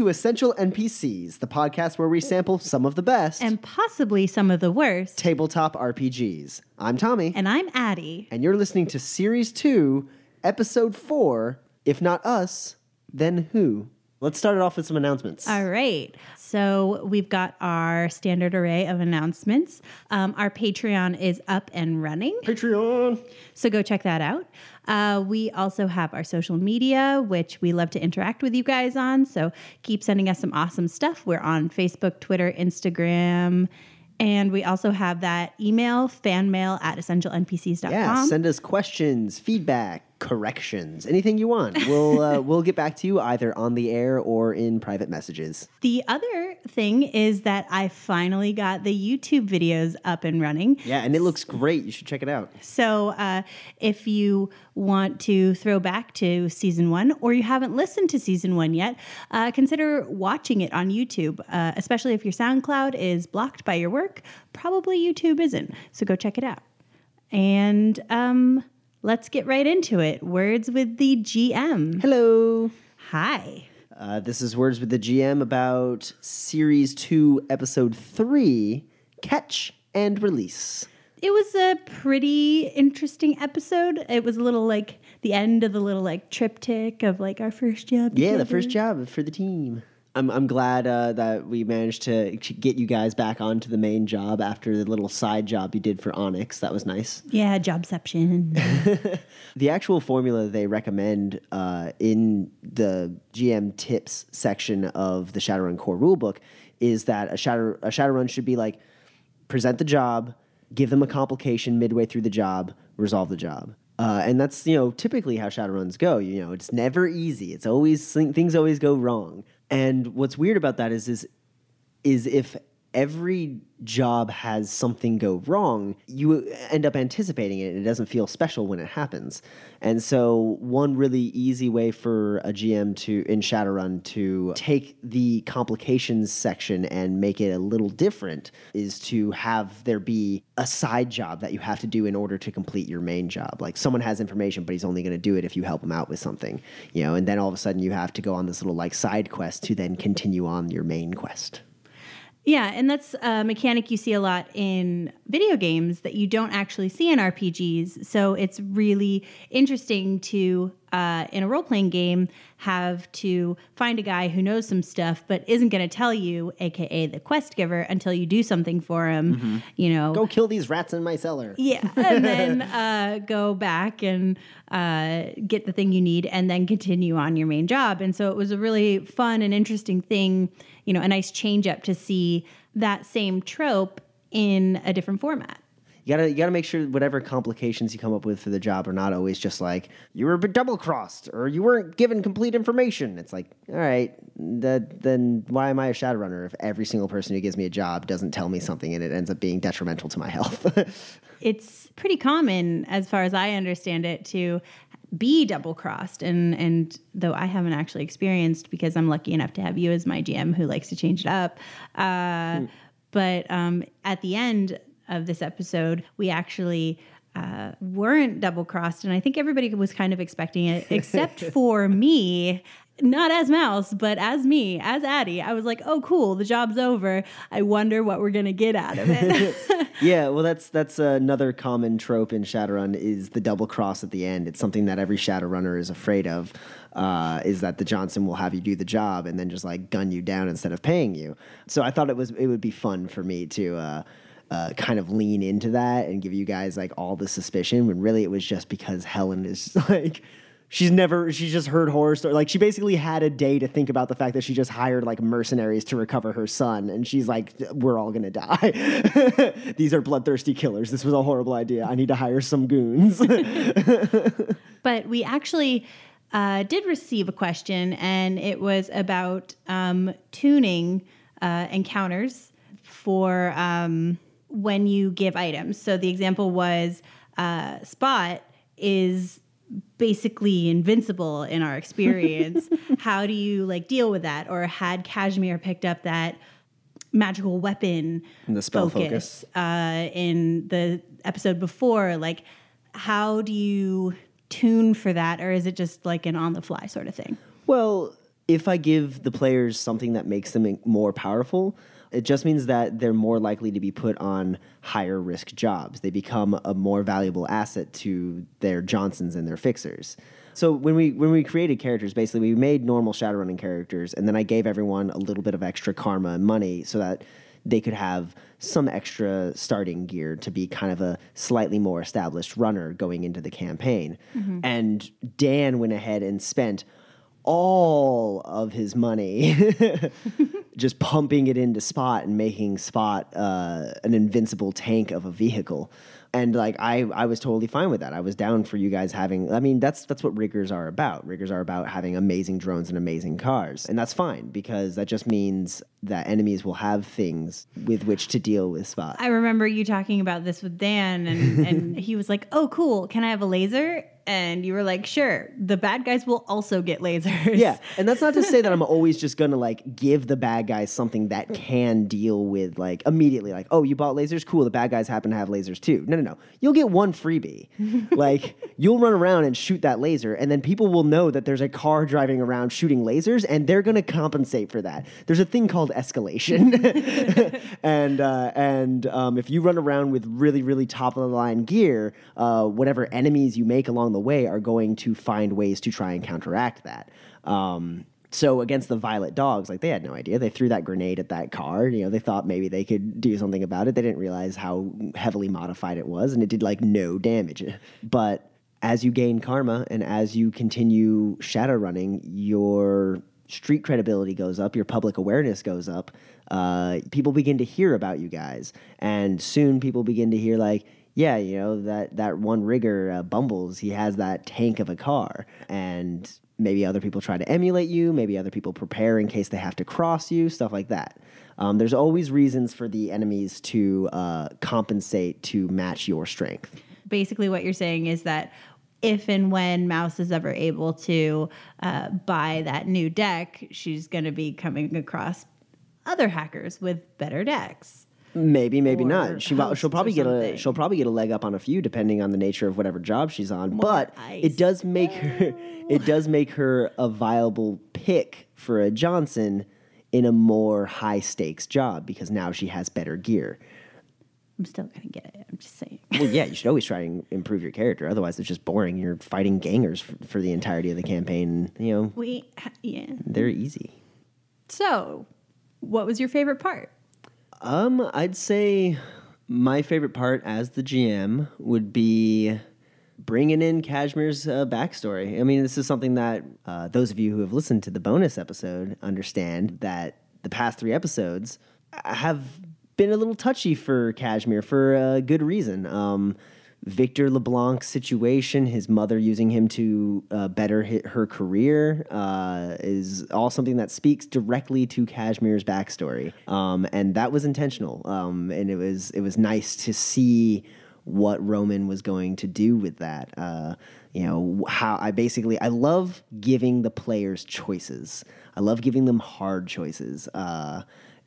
To Essential NPCs, the podcast where we sample some of the best And possibly some of the worst. tabletop RPGs. I'm Tommy, And I'm Addie. and you're listening to Series 2, Episode 4 If Not Us, Then Who? Let's start it off with some announcements. All right. So we've got our standard array of announcements. Um, our Patreon is up and running. Patreon. So go check that out. Uh, we also have our social media, which we love to interact with you guys on. So keep sending us some awesome stuff. We're on Facebook, Twitter, Instagram. And we also have that email, fanmail at essentialnpcs.com. Yeah, send us questions, feedback, corrections, anything you want. We'll uh, we'll get back to you either on the air or in private messages. the other thing is that I finally got the YouTube videos up and running. Yeah, and it looks great. You should check it out. So, uh, if you want to throw back to season one or you haven't listened to season one yet, uh, consider watching it on YouTube, uh, especially if your SoundCloud is blocked by your work. Probably YouTube isn't. So, go check it out. And um, let's get right into it. Words with the GM. Hello. Hi. Uh, this is Words with the GM about Series 2, Episode 3 Catch and Release. It was a pretty interesting episode. It was a little like the end of the little like triptych of like our first job. Yeah, the first job for the team. I'm, I'm glad uh, that we managed to get you guys back onto the main job after the little side job you did for Onyx. That was nice. Yeah, jobception. The actual formula they recommend uh, in the GM tips section of the Shadowrun core rulebook is that a Shadow a Shadowrun should be like present the job, give them a complication midway through the job, resolve the job. Uh, and that's you know typically how Shadowruns go. You know, it's never easy. It's always things always go wrong. And what's weird about that is is is if every job has something go wrong, you end up anticipating it and it doesn't feel special when it happens. And so one really easy way for a GM to in Shadowrun to take the complications section and make it a little different is to have there be a side job that you have to do in order to complete your main job. Like someone has information but he's only going to do it if you help him out with something, you know, and then all of a sudden you have to go on this little like side quest to then continue on your main quest. Yeah, and that's a mechanic you see a lot in video games that you don't actually see in RPGs. So it's really interesting to, uh, in a role playing game, have to find a guy who knows some stuff but isn't going to tell you, aka the quest giver, until you do something for him. You know, Go kill these rats in my cellar. Yeah, and then uh, go back and uh, get the thing you need, and then continue on your main job. And so it was a really fun and interesting thing, you know, a nice change up to see that same trope in a different format. You gotta you gotta make sure whatever complications you come up with for the job are not always just like you were double crossed or you weren't given complete information. It's like, all right, that, then why am I a shadowrunner if every single person who gives me a job doesn't tell me something and it ends up being detrimental to my health? It's pretty common, as far as I understand it, to be double crossed and and though I haven't actually experienced because I'm lucky enough to have you as my GM who likes to change it up. Uh, But um, at the end of this episode, we actually uh, weren't double crossed, and I think everybody was kind of expecting it, except for me. Not as Mouse, but as me, as Addie. I was like, "Oh, cool, the job's over. I wonder what we're gonna get out of it." yeah, well, that's that's another common trope in Shadowrun is the double cross at the end. It's something that every Shadowrunner is afraid of. Uh, is that the Johnson will have you do the job and then just like gun you down instead of paying you? So I thought it was it would be fun for me to. Uh, uh, kind of lean into that and give you guys like all the suspicion when really it was just because Helen is like she's never she's just heard horror story like she basically had a day to think about the fact that she just hired like mercenaries to recover her son and she's like we're all gonna die. These are bloodthirsty killers. This was a horrible idea. I need to hire some goons. But we actually uh, did receive a question, and it was about um, tuning uh, encounters for um, when you give items. So the example was uh, Spot is basically invincible in our experience. How do you like deal with that? Or had Kashmir picked up that magical weapon The spell focus, Uh, in the episode before? Like, how do you tune for that, or is it just like an on the fly sort of thing? Well, if I give the players something that makes them more powerful, it just means that they're more likely to be put on higher risk jobs. They become a more valuable asset to their Johnsons and their fixers. So when we when we created characters, basically we made normal Shadowrunning characters, and then I gave everyone a little bit of extra karma and money so that they could have some extra starting gear to be kind of a slightly more established runner going into the campaign. Mm-hmm. And Dan went ahead and spent all of his money just pumping it into Spot and making Spot uh, an invincible tank of a vehicle. And like I, I was totally fine with that. I was down for you guys having. I mean, that's that's what riggers are about. Riggers are about having amazing drones and amazing cars, and that's fine because that just means that enemies will have things with which to deal with Spot. I remember you talking about this with Dan, and, and he was like, "Oh, cool! Can I have a laser?" And you were like, "Sure." The bad guys will also get lasers. Yeah, and that's not to say that I'm always just gonna like give the bad guys something that can deal with like immediately, like, oh, you bought lasers, cool. The bad guys happen to have lasers too. No, no, no. You'll get one freebie. like you'll run around and shoot that laser, and then people will know that there's a car driving around shooting lasers, and they're gonna compensate for that. There's a thing called escalation, and uh, and um, if you run around with really really top of the line gear, uh, whatever enemies you make along the way are going to find ways to try and counteract that. Um, so against the violet dogs, like they had no idea. They threw that grenade at that car. You know, they thought maybe they could do something about it. They didn't realize how heavily modified it was, and it did like no damage. But as you gain karma and as you continue shadow running, your street credibility goes up, your public awareness goes up. Uh, people begin to hear about you guys, and soon people begin to hear like, yeah, you know that that one rigger uh, Bumbles, he has that tank of a car, and maybe other people try to emulate you. Maybe other people prepare in case they have to cross you, stuff like that. Um, there's always reasons for the enemies to uh, compensate to match your strength. Basically, what you're saying is that if and when Mouse is ever able to uh, buy that new deck, she's going to be coming across other hackers with better decks. Maybe, maybe not. She, will she'll probably get a she'll probably get a leg up on a few depending on the nature of whatever job she's on. but ice. it does make her it does make her a viable pick for a Johnson in a more high stakes job because now she has better gear. I'm still going to get it. I'm just saying. Well, yeah, you should always try and improve your character. Otherwise, it's just boring. You're fighting gangers for, for the entirety of the campaign. You know, We, yeah. they're easy. So, what was your favorite part? Um, I'd say my favorite part as the GM would be bringing in Kashmir's uh, backstory. I mean, this is something that uh, those of you who have listened to the bonus episode understand that the past three episodes have been a little touchy for Kashmir for a good reason. Um, Victor LeBlanc's situation, his mother using him to uh, better hit her career, uh, is all something that speaks directly to Kashmir's backstory, um, and that was intentional. Um, and it was it was nice to see what Roman was going to do with that. Uh, you know how I basically I love giving the players choices. I love giving them hard choices. Uh,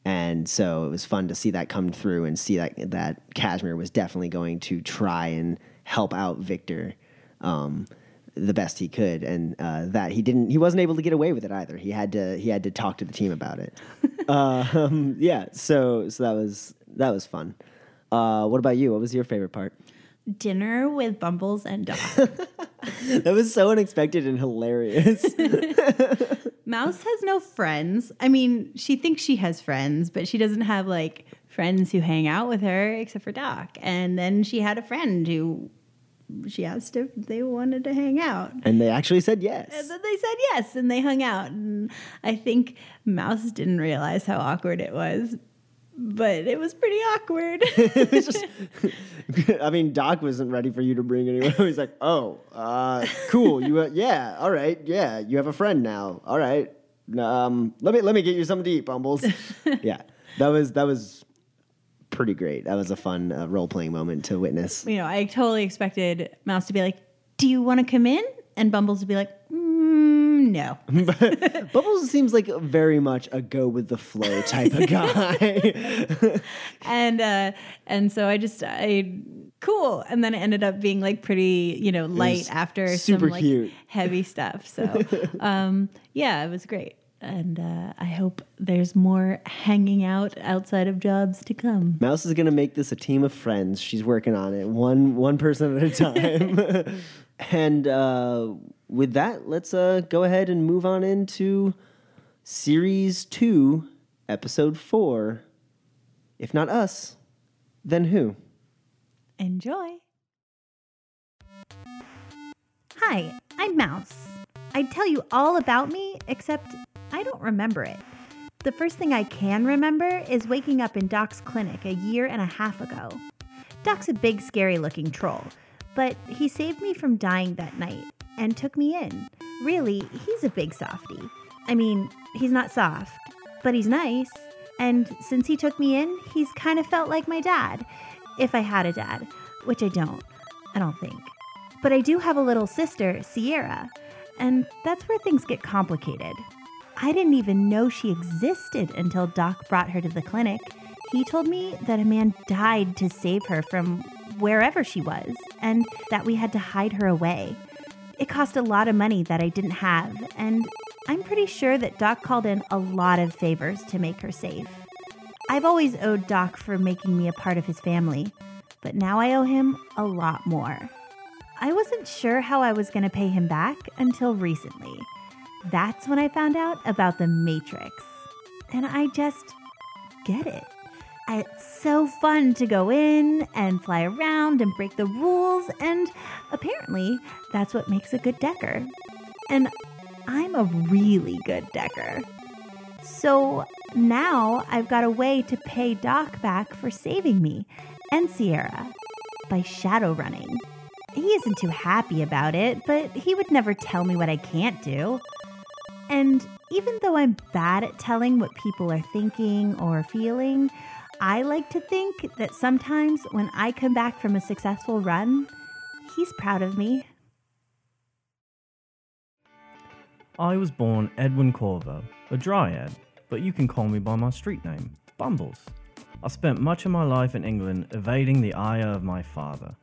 and so it was fun to see that come through and see that that Kashmir was definitely going to try and help out Victor um, the best he could, and uh, that he didn't. He wasn't able to get away with it either. He had to. He had to talk to the team about it. um, yeah. So so that was that was fun. Uh, what about you? What was your favorite part? Dinner with Bumbles and Doc. That was so unexpected and hilarious. Mouse has no friends. I mean, she thinks she has friends, but she doesn't have like friends who hang out with her except for Doc. And then she had a friend who she asked if they wanted to hang out. and they actually said yes. And then they said yes and they hung out. And I think Mouse didn't realize how awkward it was, but it was pretty awkward. it was just, I mean, Doc wasn't ready for you to bring anyone. He's like, oh, uh, cool. You, uh, yeah, all right, yeah. You have a friend now. All right. Um, let me let me get you something to eat, Bumbles. yeah, that was that was pretty great. That was a fun uh, role playing moment to witness. You know, I totally expected Mouse to be like, "Do you want to come in?" and Bumbles to be like, "No." Bubbles seems like very much a go with the flow type of guy. and uh, and so I just I cool, and then it ended up being like pretty you know light after super some like cute. heavy stuff. So um, yeah, it was great. And uh, I hope there's more hanging out outside of jobs to come. Mouse is gonna make this a team of friends. She's working on it, one one person at a time. and uh, with that, let's uh, go ahead and move on into series two, episode four. If not us, then who? Enjoy. Hi, I'm Mouse. I'd tell you all about me, except I don't remember it. The first thing I can remember is waking up in Doc's clinic a year and a half ago. Doc's a big, scary looking troll, but he saved me from dying that night and took me in. Really, he's a big softy. I mean, he's not soft, but he's nice. And since he took me in, he's kind of felt like my dad, if I had a dad, which I don't. I don't think. But I do have a little sister, Sierra, and that's where things get complicated. I didn't even know she existed until Doc brought her to the clinic. He told me that a man died to save her from wherever she was, and that we had to hide her away. It cost a lot of money that I didn't have, and I'm pretty sure that Doc called in a lot of favors to make her safe. I've always owed Doc for making me a part of his family, but now I owe him a lot more. I wasn't sure how I was going to pay him back until recently. That's when I found out about the Matrix. And I just get it. It's so fun to go in and fly around and break the rules, and apparently that's what makes a good decker. And I'm a really good decker. So now I've got a way to pay Doc back for saving me and Sierra by shadow running. He isn't too happy about it, but he would never tell me what I can't do. And even though I'm bad at telling what people are thinking or feeling, I like to think that sometimes when I come back from a successful run, he's proud of me. I was born Edwin Corvo, a dryad, but you can call me by my street name, Bumbles. I spent much of my life in England evading the ire of my father.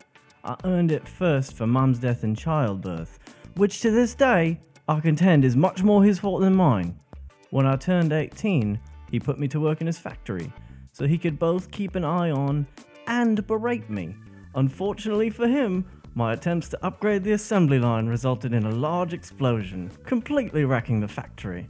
I earned it first for mum's death in childbirth, which to this day I contend is much more his fault than mine. When I turned 18, he put me to work in his factory, so he could both keep an eye on and berate me. Unfortunately for him, my attempts to upgrade the assembly line resulted in a large explosion, completely wrecking the factory.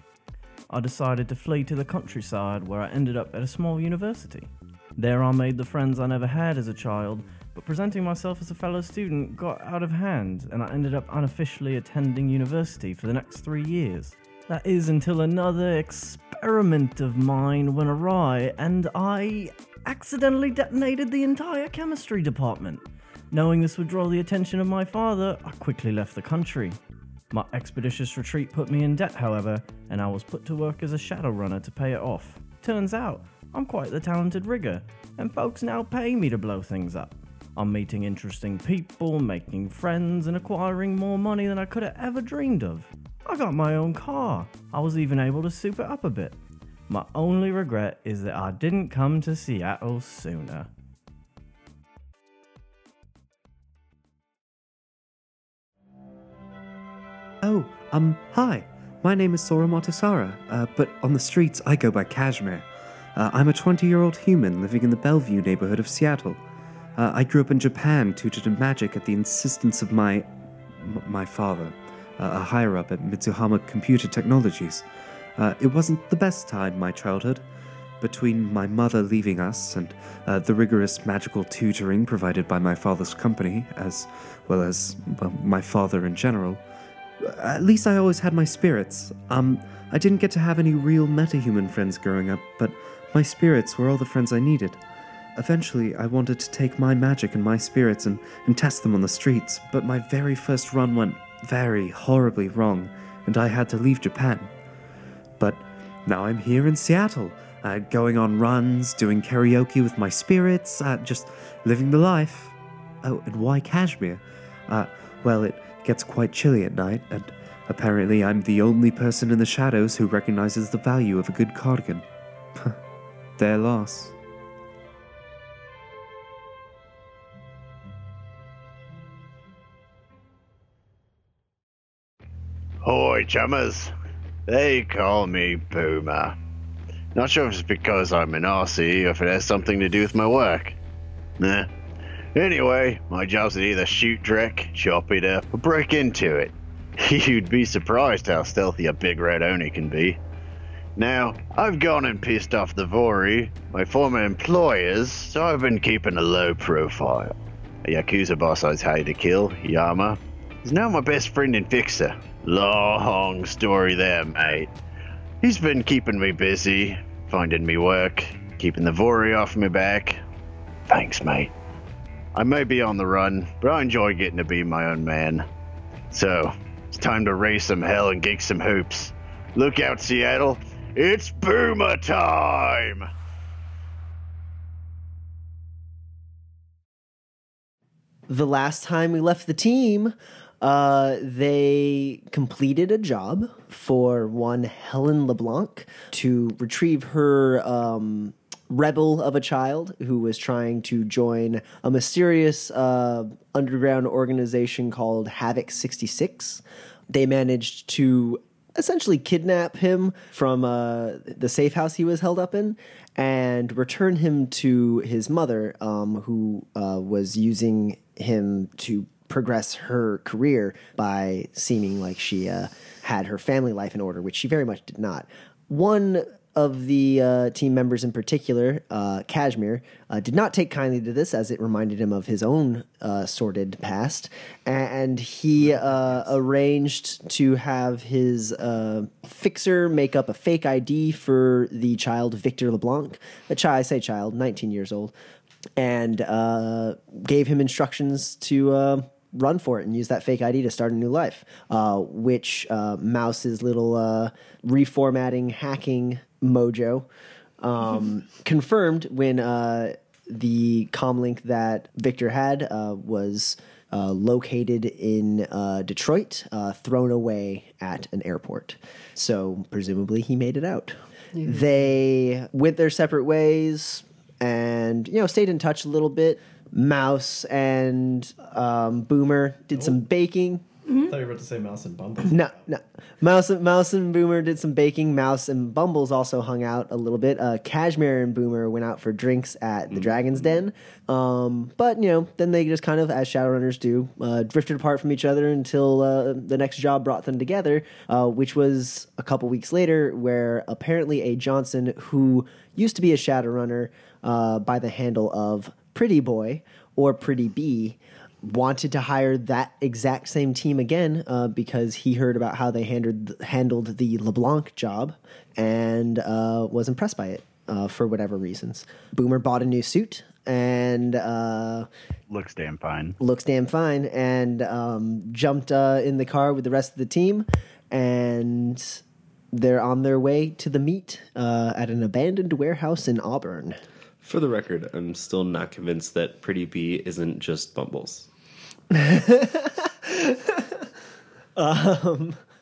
I decided to flee to the countryside where I ended up at a small university. There I made the friends I never had as a child, but presenting myself as a fellow student got out of hand, and I ended up unofficially attending university for the next three years. That is until another experiment of mine went awry, and I accidentally detonated the entire chemistry department. Knowing this would draw the attention of my father, I quickly left the country. My expeditious retreat put me in debt, however, and I was put to work as a shadow runner to pay it off. Turns out, I'm quite the talented rigger, and folks now pay me to blow things up. I'm meeting interesting people, making friends, and acquiring more money than I could have ever dreamed of. I got my own car. I was even able to soup it up a bit. My only regret is that I didn't come to Seattle sooner. Oh, um, hi. My name is Sora Motasara, uh, but on the streets I go by Kashmir. Uh, I'm a 20 year old human living in the Bellevue neighborhood of Seattle. Uh, I grew up in Japan, tutored in magic at the insistence of my. M- my father, a higher up at Mitsuhama Computer Technologies. Uh, it wasn't the best time, my childhood. Between my mother leaving us and uh, the rigorous magical tutoring provided by my father's company, as well as well, my father in general, at least I always had my spirits. Um, I didn't get to have any real metahuman friends growing up, but my spirits were all the friends I needed. Eventually, I wanted to take my magic and my spirits and, and test them on the streets, but my very first run went very horribly wrong, and I had to leave Japan. But now I'm here in Seattle, uh, going on runs, doing karaoke with my spirits, uh, just living the life. Oh, and why cashmere? Uh, well, it gets quite chilly at night, and apparently I'm the only person in the shadows who recognizes the value of a good cardigan. Their loss. Hoi, chummers. They call me Boomer. Not sure if it's because I'm an Aussie or if it has something to do with my work. Nah. Anyway, my job's to either shoot Drek, chop it up, or break into it. You'd be surprised how stealthy a big red Oni can be. Now, I've gone and pissed off the Vory, my former employers, so I've been keeping a low profile. A Yakuza boss I was hired to kill, Yama, is now my best friend and fixer. Long story there, mate. He's been keeping me busy, finding me work, keeping the Vory off my back. Thanks, mate. I may be on the run, but I enjoy getting to be my own man. So, it's time to raise some hell and kick some hoops. Look out, Seattle. It's boomer time! the last time we left the team, uh, they completed a job for one Helen LeBlanc to retrieve her um, rebel of a child who was trying to join a mysterious uh, underground organization called Havoc 66. They managed to essentially kidnap him from uh, the safe house he was held up in and return him to his mother, um, who uh, was using him to progress her career by seeming like she uh, had her family life in order, which she very much did not. One of the uh, team members in particular, uh, Kashmir, uh, did not take kindly to this as it reminded him of his own uh, sordid past. And he uh, arranged to have his uh, fixer make up a fake ID for the child, Victor LeBlanc. A child, I say child, 19 years old, and gave him instructions to run for it and use that fake ID to start a new life. Uh, which uh, Mouse's little uh, reformatting hacking mojo um, confirmed when uh, the comlink that Victor had uh, was. Uh, located in uh, Detroit, uh, thrown away at an airport. So, presumably, he made it out. They went their separate ways and you know stayed in touch a little bit. Mouse and um, Boomer did some baking. I thought you were about to say Mouse and Bumble. No, no. Mouse, and- Mouse and Boomer did some baking. Mouse and Bumbles also hung out a little bit. Uh, Kashmir and Boomer went out for drinks at the Dragon's Den. Um, but, you know, then they just kind of, as Shadowrunners do, uh, drifted apart from each other until uh, the next job brought them together, uh, which was a couple weeks later, where apparently a Johnson who used to be a Shadowrunner uh, by the handle of Pretty Boy or Pretty Bee wanted to hire that exact same team again uh, because he heard about how they handled handled the LeBlanc job and uh, was impressed by it uh, for whatever reasons. Boomer bought a new suit and uh, Looks damn fine. looks damn fine and um, jumped uh, in the car with the rest of the team and they're on their way to the meet uh, at an abandoned warehouse in Auburn. For the record, I'm still not convinced that Pretty Bee isn't just Bumbles.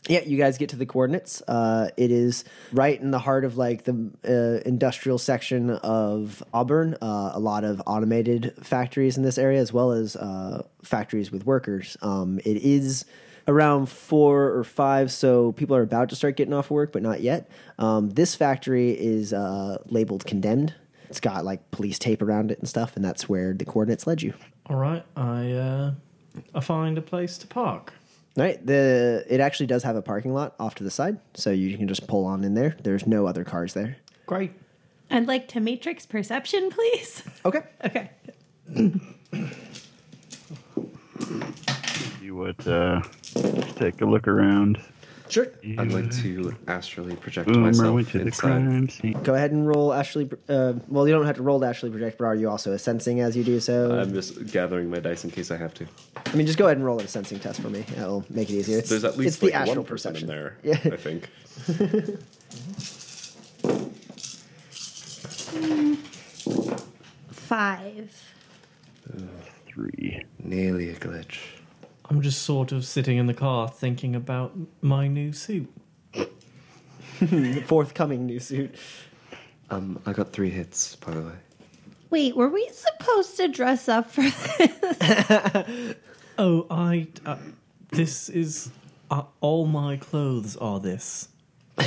Yeah, you guys get to the coordinates. Uh, it is right in the heart of like the uh, industrial section of Auburn. Uh, a lot of automated factories in this area, as well as uh, factories with workers. Um, it is around four or five, so people are about to start getting off work, but not yet. Um, this factory is uh, labeled condemned. It's got like police tape around it and stuff, and that's where the coordinates led you. All right, I uh, I find a place to park. Right. The it actually does have a parking lot off to the side, so you can just pull on in there. There's no other cars there. Great. I'd like to matrix perception, please. Okay. Okay. You would uh, take a look around. Sure. I'd like to astrally project Boomer myself went to the inside. crime scene. Go ahead and roll astrally. Uh, well, you don't have to roll to astrally project, but are you also a sensing as you do so? I'm just gathering my dice in case I have to. I mean, just go ahead and roll a sensing test for me. It'll make it easier. It's, There's at least it's the like astral one perception in there. Yeah. I think. Five. Three. Nearly a glitch. I'm just sort of sitting in the car thinking about my new suit. the Forthcoming new suit. Um, I got three hits, by the way. Wait, were we supposed to dress up for this? Oh, I. Uh, this is. Uh, all my clothes are this.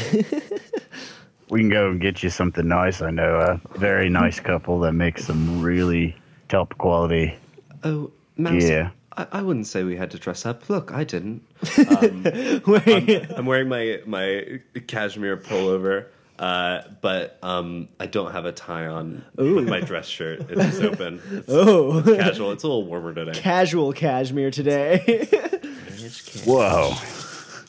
We can go and get you something nice. I know a very nice couple that makes some really top quality. Oh, Mouse. Yeah. I, I wouldn't say we had to dress up. Look, I didn't. Um, I'm, I'm wearing my my cashmere pullover, uh, but um, I don't have a tie on with my dress shirt. It's just open. It's, Oh, it's casual. It's a little warmer today. casual cashmere today. Whoa.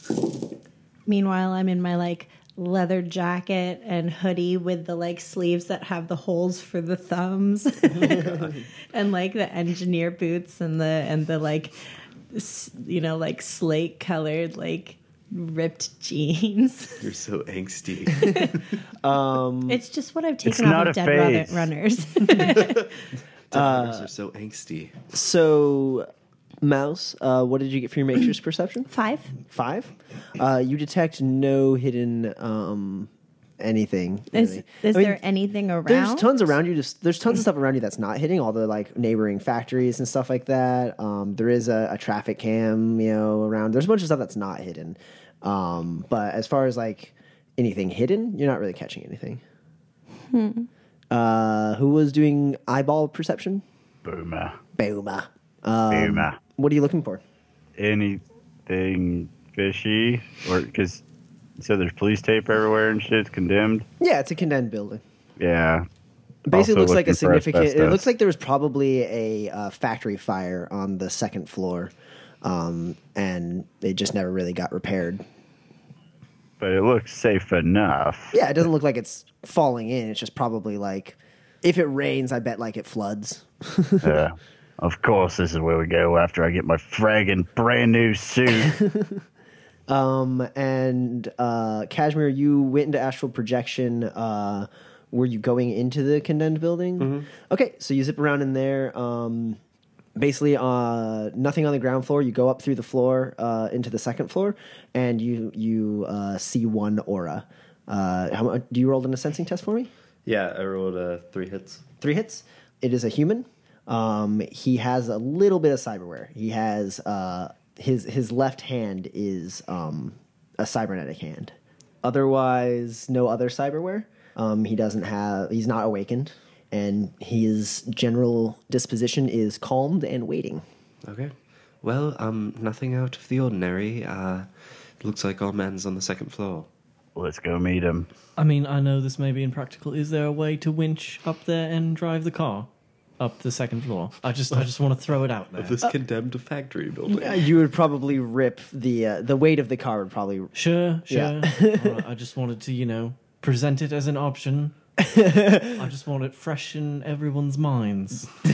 Meanwhile, I'm in my like leather jacket and hoodie with the like sleeves that have the holes for the thumbs and like the engineer boots and the and the like s- you know like slate colored like ripped jeans. You're so angsty. um It's just what I've taken off of dead phase. rabbit runners. Daughters are so angsty. so, Mouse, uh, what did you get for your Matrix perception? Five. Five. Uh, you detect no hidden um, anything. Is, really. is I mean, there anything around? There's tons around you. Just there's tons of stuff around you that's not hitting all the like neighboring factories and stuff like that. Um, there is a, a traffic cam, you know, around. There's a bunch of stuff that's not hidden. Um, but as far as like anything hidden, you're not really catching anything. Uh, who was doing eyeball perception? Boomer. Boomer. Um, Boomer. What are you looking for? Anything fishy? Or because so there's police tape everywhere and shit. It's condemned. Yeah, it's a condemned building. Yeah. Basically, looks like a significant. It looks like there was probably a uh, factory fire on the second floor, um, and it just never really got repaired. But it looks safe enough. Yeah, it doesn't look like it's falling in. It's just probably like if it rains, I bet like it floods. Yeah. Of course, this is where we go after I get my fragging brand new suit. Um, and uh, Kashmir, you went into astral projection. Uh, were you going into the condemned building? Okay, so you zip around in there. Um, basically, uh, nothing on the ground floor. You go up through the floor uh, into the second floor, and you you uh, see one aura. Uh, how do you roll in a sensing test for me? Yeah, I rolled uh, three hits. three hits. It is a human. Um, he has a little bit of cyberware. He has uh, his his left hand is um, a cybernetic hand. Otherwise, no other cyberware. Um, he doesn't have. He's not awakened, and his general disposition is calmed and waiting. Okay. Well, um, nothing out of the ordinary. Uh, looks like our man's on the second floor. Let's go meet him. I mean, I know this may be impractical. Is there a way to winch up there and drive the car up the second floor? I just, I just want to throw it out there. This condemned factory building. Uh, you would probably rip the uh, the weight of the car would probably Sure, sure. Yeah. All right, I just wanted to, you know, present it as an option. I just want it fresh in everyone's minds.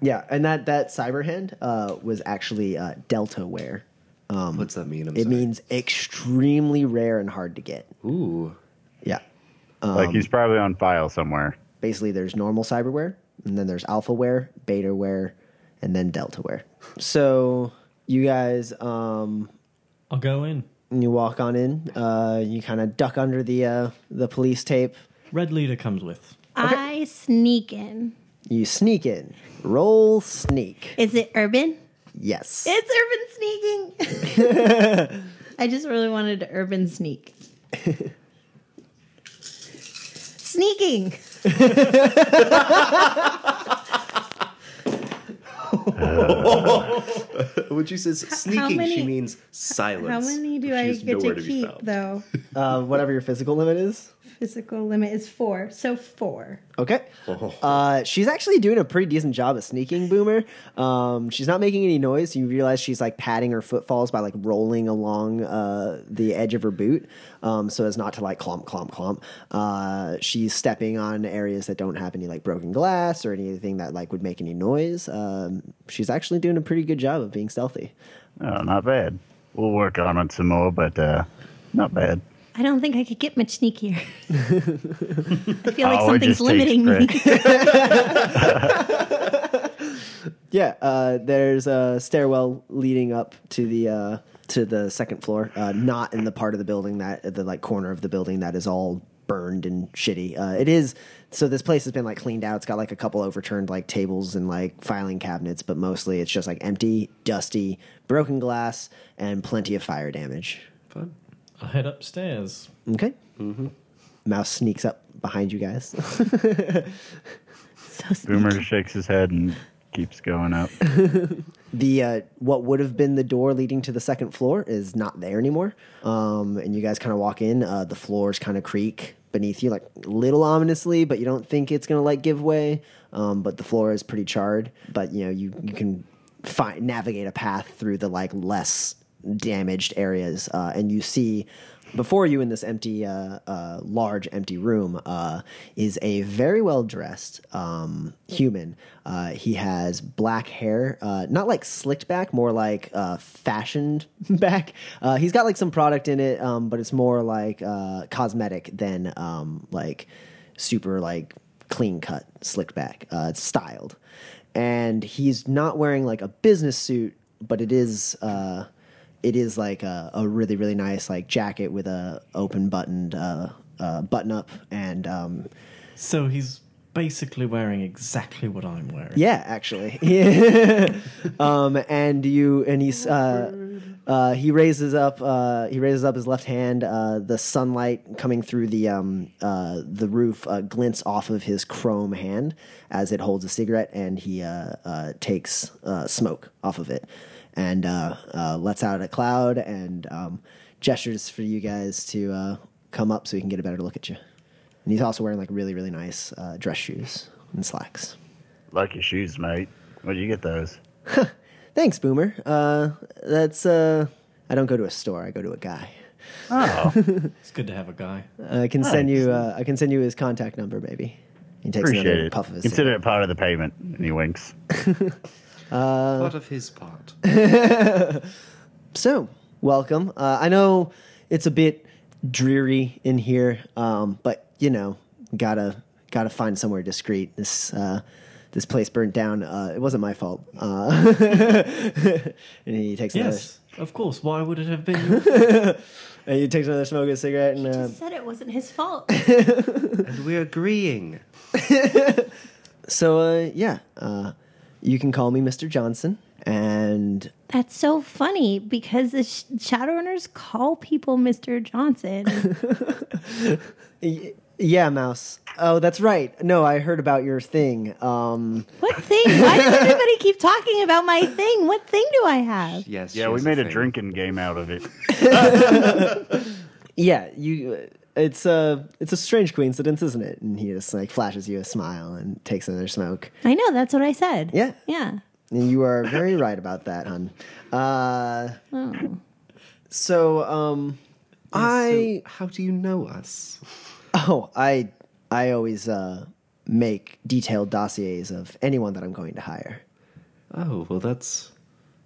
yeah. And that that cyber hand uh, was actually uh, Deltaware. What's that mean? I'm It sorry. means extremely rare and hard to get. Ooh. Yeah. like he's probably on file somewhere. Basically there's normal cyberware and then there's alphaware betaware and then deltaware so you guys um I'll go in. you walk on in uh you kind of duck under the uh the police tape Red leader comes with. I sneak in. you sneak in roll sneak Is it urban? yes It's urban sneaking. I just really wanted to urban sneak. Sneaking. When she says sneaking, many- she means silence. How many do I get to keep, though? uh whatever your physical limit is Physical limit is four. So four. Okay. Uh, she's actually doing a pretty decent job of sneaking Boomer. Um, she's not making any noise. You realize she's like padding her footfalls by like rolling along uh, the edge of her boot um, so as not to like clomp, clomp, clomp. Uh, she's stepping on areas that don't have any like broken glass or anything that like would make any noise. Um, she's actually doing a pretty good job of being stealthy. Oh, not bad. We'll work on it some more, but uh, not bad. I don't think I could get much sneakier. I feel like Oh, something's limiting me. Yeah, uh, there's a stairwell leading up to the uh, to the second floor, uh, not in the part of the building that the like corner of the building that is all burned and shitty. Uh, it is so this place has been like cleaned out. It's got like a couple overturned like tables and like filing cabinets, but mostly it's just like empty, dusty, broken glass, and plenty of fire damage. Fun. I'll head upstairs. Okay. Mm-hmm. Mouse sneaks up behind you guys. So. Boomer shakes his head and keeps going up. the uh, what would have been the door leading to the second floor is not there anymore. Um, and you guys kind of walk in. Uh, the floors kind of creak beneath you, like a little ominously, but you don't think it's gonna like give way. Um, but the floor is pretty charred. But you know you you can find navigate a path through the like less damaged areas, uh, and you see. Before you in this empty, uh, uh, large empty room uh, is a very well dressed um, human. Uh, he has black hair, uh, not like slicked back, more like fashioned back. He's got like some product in it, um, but it's more like cosmetic than um, like super like clean cut, slicked back. It's styled, and he's not wearing like a business suit, but it is. It is like a, a really really nice like jacket with a open buttoned uh, uh, button up and um, So he's basically wearing exactly what I'm wearing. yeah actually um, and you and he's uh, uh, he raises up uh, he raises up his left hand uh, the sunlight coming through the um, uh, the roof uh, glints off of his chrome hand as it holds a cigarette and he uh, uh, takes uh, smoke off of it and uh, uh, lets out a cloud and um, gestures for you guys to uh, come up so he can get a better look at you and he's also wearing like really really nice uh, dress shoes and slacks Lucky shoes, mate. Where'd you get those? Thanks, Boomer. Uh, that's uh, I don't go to a store. I go to a guy. Oh, It's good to have a guy. I can send you. Uh, I can send you his contact number, maybe. He takes appreciate another it. puff of his. Consider it part of the payment. And he winks. Part of his part. So, welcome. Uh, I know it's a bit dreary in here, um, but you know, gotta gotta find somewhere discreet. This uh, this place burnt down. Uh, it wasn't my fault. Uh, and he takes another. Yes, of course. Why would it have been? And he takes another smoke of a cigarette and. Uh, Just said it wasn't his fault. and we're agreeing. So uh, yeah, uh, you can call me Mr. Johnson, and That's so funny because the sh- Shadowrunners call people Mr. Johnson. y- yeah, Mouse. Oh, that's right. No, I heard about your thing. Um, what thing? Why does everybody keep talking about my thing? What thing do I have? Yes. Yeah, we made a thing. drinking game out of it. yeah, you. It's a it's a strange coincidence, isn't it? And he just like flashes you a smile and takes another smoke. I know that's what I said. Yeah. Yeah. And you are very right about that, hon. Uh, Oh. so um, I So how do you know us? oh I I always uh, make detailed dossiers of anyone that I'm going to hire. Oh, well, that's.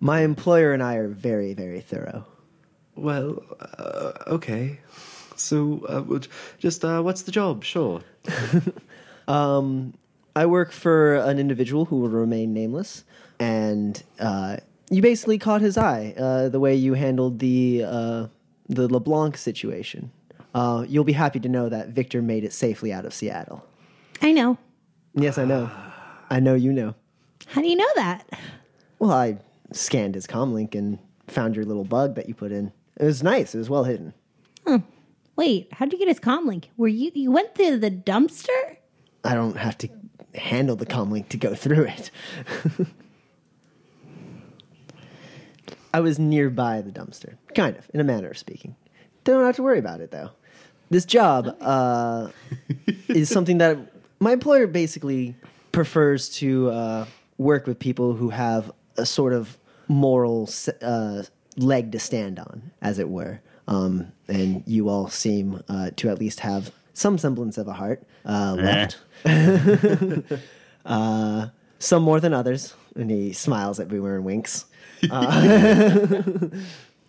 My employer and I are very, very thorough. Well, uh, okay. So, uh, just, uh, what's the job? Sure. I work for an individual who will remain nameless, and uh, you basically caught his eye uh, the way you handled the uh, the LeBlanc situation. Uh, you'll be happy to know that Victor made it safely out of Seattle. I know. Yes, I know. I know you know. How do you know that? Well, I scanned his comlink and found your little bug that you put in. It was nice. It was well hidden. Wait, how'd you get his comlink? Were you you went through the dumpster? I don't have to handle the comlink to go through it. I was nearby the dumpster, kind of, in a manner of speaking. Don't have to worry about it though. This job uh, is something that my employer basically prefers to uh, work with people who have a sort of moral uh, leg to stand on, as it were. Um, and you all seem uh, to at least have some semblance of a heart uh, left. uh, some more than others. And he smiles at Boomer and winks.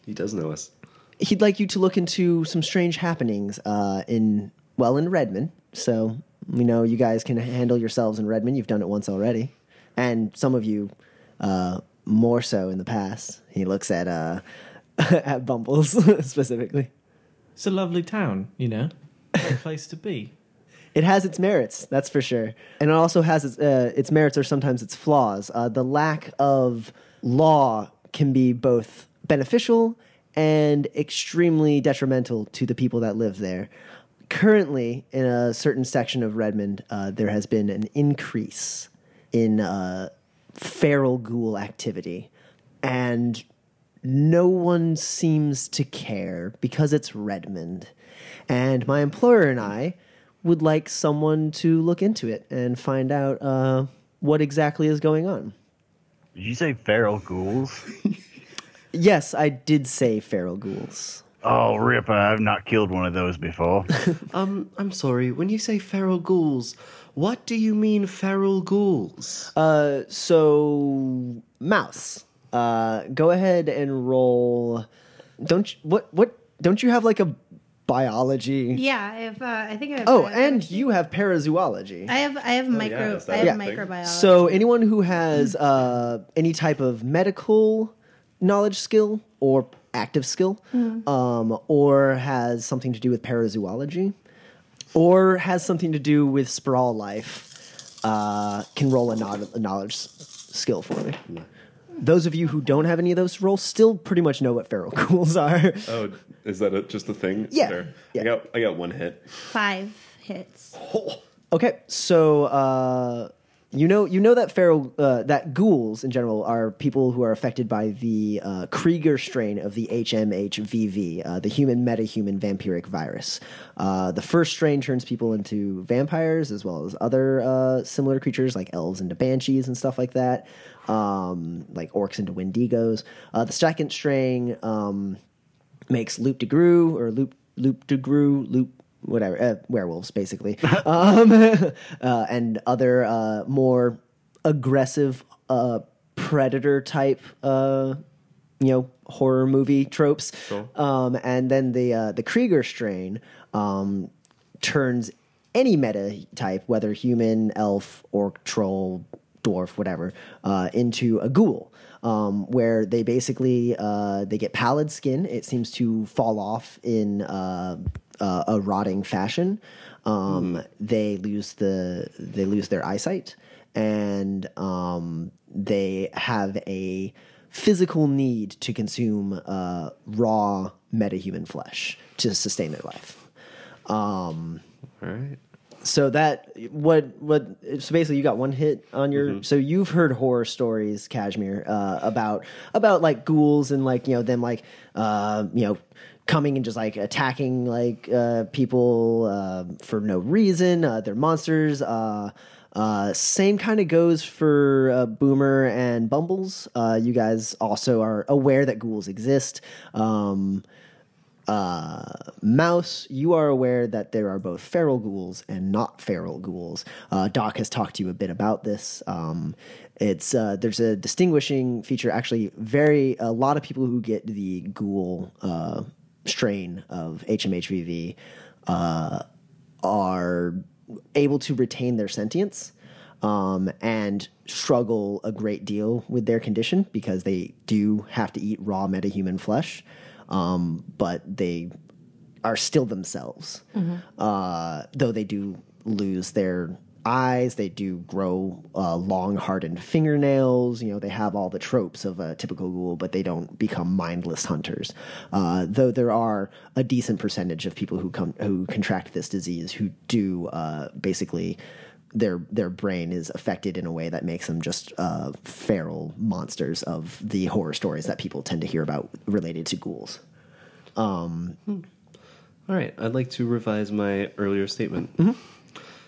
He does know us. he'd like you to look into some strange happenings uh, in well in Redmond. So we know you guys can handle yourselves in Redmond. You've done it once already, and some of you uh, more so in the past. He looks at uh, at Bumbles specifically. It's a lovely town, you know. Great place to be. It has its merits, that's for sure, and it also has its uh, its merits or sometimes its flaws. Uh, the lack of law can be both beneficial and extremely detrimental to the people that live there. Currently, in a certain section of Redmond, uh, there has been an increase in uh, feral ghoul activity, and no one seems to care because it's Redmond. And my employer and I would like someone to look into it and find out uh, what exactly is going on. Did you say feral ghouls? Yes, I did say feral ghouls. oh, rip! I've not killed one of those before. Um, I'm sorry. When you say feral ghouls, what do you mean feral ghouls? Uh, so mouse, uh, go ahead and roll. Don't you, what what? Don't you have like a biology? Yeah, I have. Uh, I think I have. Oh, bio- and you have parazoology. I have. I have micro. is I have a thing? microbiology. So anyone who has uh, any type of medical knowledge skill or active skill, um, or has something to do with parazoology, or has something to do with sprawl life, uh, can roll a, knowl- a knowledge s- skill for me. Those of you who don't have any of those roles still pretty much know what feral ghouls are. Oh, is that a, just a thing? Yeah, There. yeah. I got I got one hit. five hits. Okay, so uh, you know you know that feral uh, that ghouls in general are people who are affected by the uh, Krieger strain of the HMHVV, uh, the human metahuman vampiric virus. Uh, the first strain turns people into vampires as well as other uh, similar creatures like elves into banshees and stuff like that, um, like orcs into wendigos. Uh, the second strain. Um, makes loop de grue or loop loop de grue loop whatever uh, werewolves basically. Um, uh, and other uh, more aggressive uh, predator type uh, you know horror movie tropes. Um, and then the uh, the Krieger strain um, turns any meta type whether human elf orc troll dwarf whatever uh, into a ghoul. Um, where they basically uh, they get pallid skin. It seems to fall off in uh, uh, a rotting fashion. Um, They lose the they lose their eyesight, and um, they have a physical need to consume uh, raw metahuman flesh to sustain their life. Um, All right. so that what what so basically you got one hit on your so you've heard horror stories Kashmir uh, about about like ghouls and like you know them like uh, you know coming and just like attacking like uh, people uh, for no reason uh, they're monsters uh, uh, same kind of goes for uh, Boomer and Bumbles. You guys also are aware that ghouls exist. Um, Mouse, you are aware that there are both feral ghouls and not feral ghouls. Doc has talked to you a bit about this. Um, it's uh, there's a distinguishing feature. Actually, very a lot of people who get the ghoul uh, strain of HMHVV uh, are able to retain their sentience um, and struggle a great deal with their condition because they do have to eat raw metahuman flesh, um, but they are still themselves. Uh, though they do lose their eyes, they do grow uh, long, hardened fingernails. You know, they have all the tropes of a typical ghoul, but they don't become mindless hunters. Uh, though there are a decent percentage of people who come who contract this disease who do uh, basically their their brain is affected in a way that makes them just uh, feral monsters of the horror stories that people tend to hear about related to ghouls. Um. All right, I'd like to revise my earlier statement. Mm-hmm.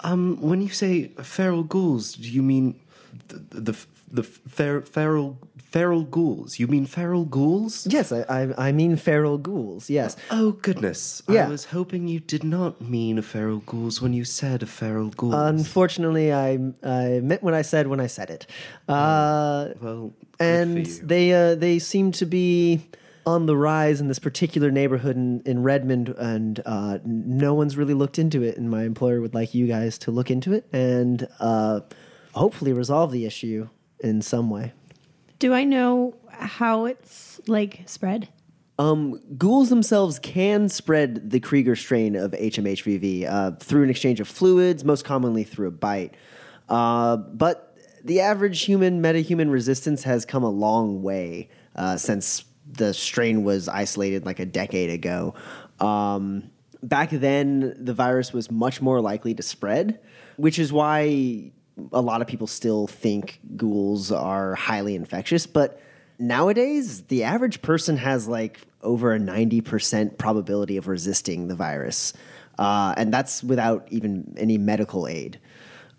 Um, when you say feral ghouls, do you mean the the, the fer, feral feral ghouls? You mean feral ghouls? Yes, I, I, I mean feral ghouls. Yes. Oh goodness! Yeah. I was hoping you did not mean feral ghouls when you said feral ghouls. Unfortunately, I I meant what I said when I said it. Uh, well, and they uh, they seem to be on the rise in this particular neighborhood in, in Redmond, and uh, no one's really looked into it. And my employer would like you guys to look into it and uh, hopefully resolve the issue in some way. Do I know how it's like spread? Um, ghouls themselves can spread the Krieger strain of HMHVV uh, through an exchange of fluids, most commonly through a bite. Uh, but the average human metahuman resistance has come a long way uh, since the strain was isolated like a decade ago. Um, back then, the virus was much more likely to spread, which is why a lot of people still think ghouls are highly infectious. But nowadays, the average person has like over a 90% probability of resisting the virus. Uh, and that's without even any medical aid.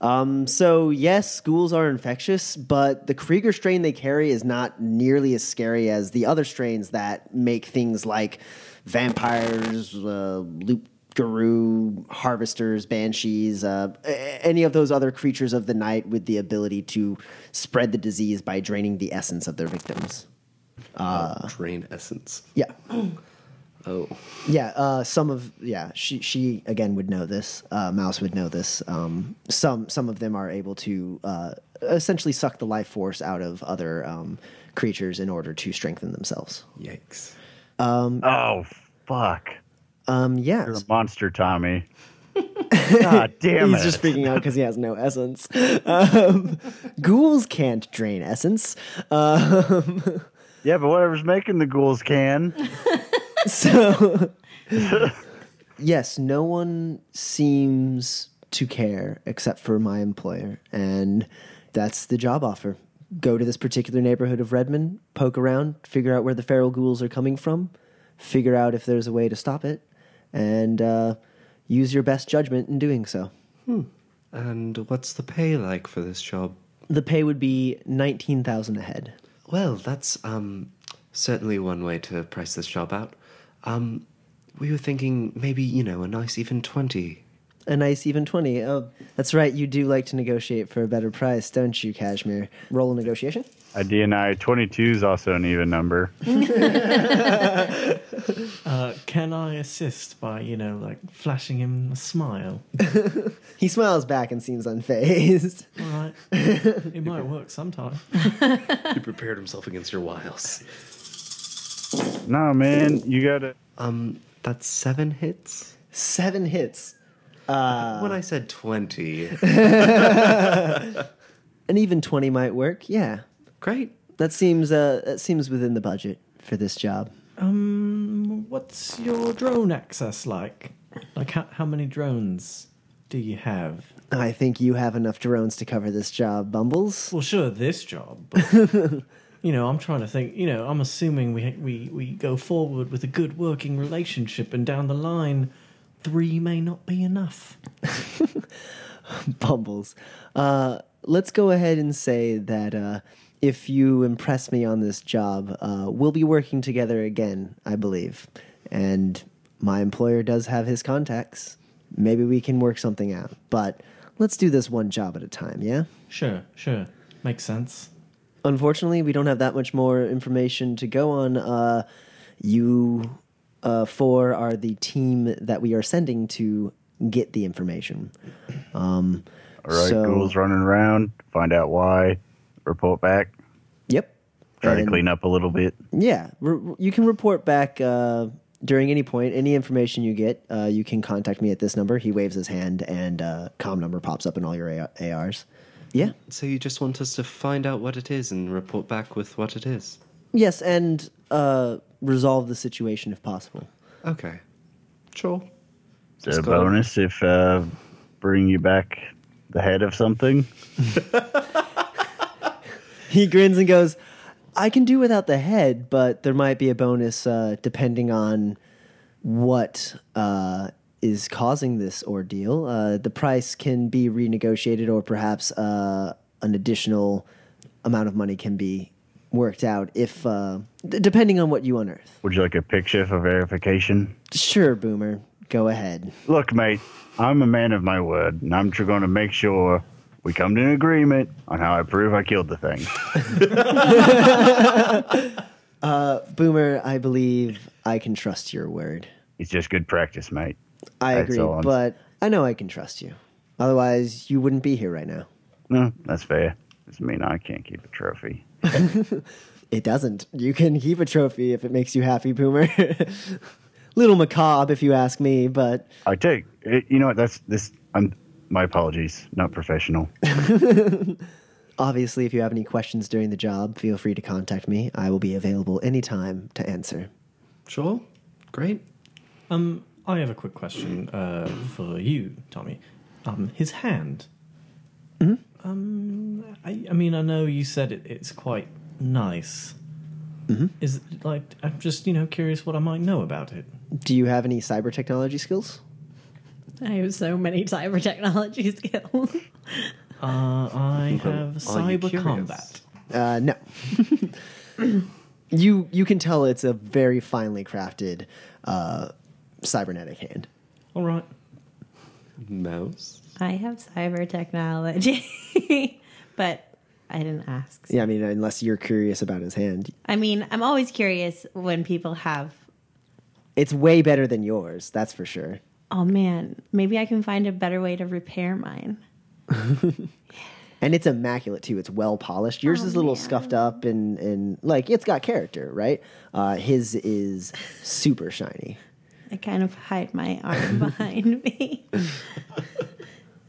Um, so, yes, ghouls are infectious, but the Krieger strain they carry is not nearly as scary as the other strains that make things like vampires, uh, loop guru, harvesters, banshees, uh, any of those other creatures of the night with the ability to spread the disease by draining the essence of their victims. Uh, Drain essence. Yeah. Oh. Yeah, uh, some of yeah, she she again would know this. Uh, Mouse would know this. Um, some some of them are able to uh, essentially suck the life force out of other um, creatures in order to strengthen themselves. Yikes. Oh, fuck. Um, yeah, You're a monster, Tommy. God damn he's it. just freaking out because he has no essence. Um, ghouls can't drain essence. Um, yeah, but whatever's making the ghouls can. so yes no one seems to care except for my employer and that's the job offer go to this particular neighborhood of redmond poke around figure out where the feral ghouls are coming from figure out if there's a way to stop it and uh, use your best judgment in doing so And what's the pay like for this job? the pay would be 19000 a head Well, that's um certainly one way to price this job out. Um, we were thinking maybe you know a nice even twenty. a nice even 20 oh that's right you do like to negotiate for a better price don't you Kashmir roll a negotiation A DNI 22 is also an even number. Uh, can I assist by, you know, like flashing him a smile? He smiles back and seems unfazed. All right. it might work sometime. He prepared himself against your wiles. No, man, you gotta. Um, that's seven hits. Seven hits. Uh, when I said twenty, and even 20 might work. Yeah. great. That seems uh that seems within the budget for this job. Um, what's your drone access like? Like, how, how many drones do you have? I think you have enough drones to cover this job, Bumbles. Well, sure, this job, but you know, I'm trying to think. You know, I'm assuming we we we go forward with a good working relationship, and down the line, three may not be enough. Bumbles. Uh let's go ahead and say that uh if you impress me on this job, uh, we'll be working together again, I believe. And my employer does have his contacts. Maybe we can work something out. But let's do this one job at a time, yeah? Sure, sure, makes sense. Unfortunately, we don't have that much more information to go on. Uh, you uh, four are the team that we are sending to get the information. Um, All right, so- ghouls running around. Find out why. Report back. Yep. Try to clean up a little bit. Yeah, re- you can report back uh, during any point. Any information you get, uh, you can contact me at this number. He waves his hand, and uh, com number pops up in all your A- ARs. Yeah. So you just want us to find out what it is and report back with what it is? Yes, and uh, resolve the situation if possible. Okay. Sure. Is there a Just gotta- bonus if uh, bring you back the head of something? He grins and goes, I can do without the head, but there might be a bonus uh, depending on what uh, is causing this ordeal. Uh, the price can be renegotiated, or perhaps uh, an additional amount of money can be worked out if, uh, d- depending on what you unearth. Would you like a picture for verification? Sure, Boomer, go ahead. Look, mate, I'm a man of my word, and I'm going to make sure we come to an agreement on how I prove I killed the thing. Uh, Boomer, I believe I can trust your word. It's just good practice, mate. I agree, all I'm- but I know I can trust you. Otherwise, you wouldn't be here right now. No, that's fair. Doesn't mean I can't keep a trophy. It doesn't. You can keep a trophy if it makes you happy, Boomer. Little macabre, if you ask me, but I take it, you know what? That's this. I'm. My apologies. Not professional. obviously, if you have any questions during the job, feel free to contact me. I will be available anytime to answer. Sure. Great. Um, I have a quick question uh, for you, Tommy. Um, his hand. hmm Um, I, I mean, I know you said it, it's quite nice. hmm Is it like I'm just you know curious what I might know about it. Do you have any cyber technology skills? I have so many cyber technology skills. Uh, I have are you cyber curious? combat. Uh, no. you you can tell it's a very finely crafted uh, cybernetic hand. All right. Mouse. I have cyber technology, but I didn't ask. Yeah, I mean, unless you're curious about his hand, I mean, I'm always curious when people have. it's way better than yours. That's for sure. Oh man, maybe I can find a better way to repair mine. and it's immaculate too. It's well polished. Yours is a little scuffed up and and like it's got character, right? Uh, his is super shiny. I kind of hide my arm behind me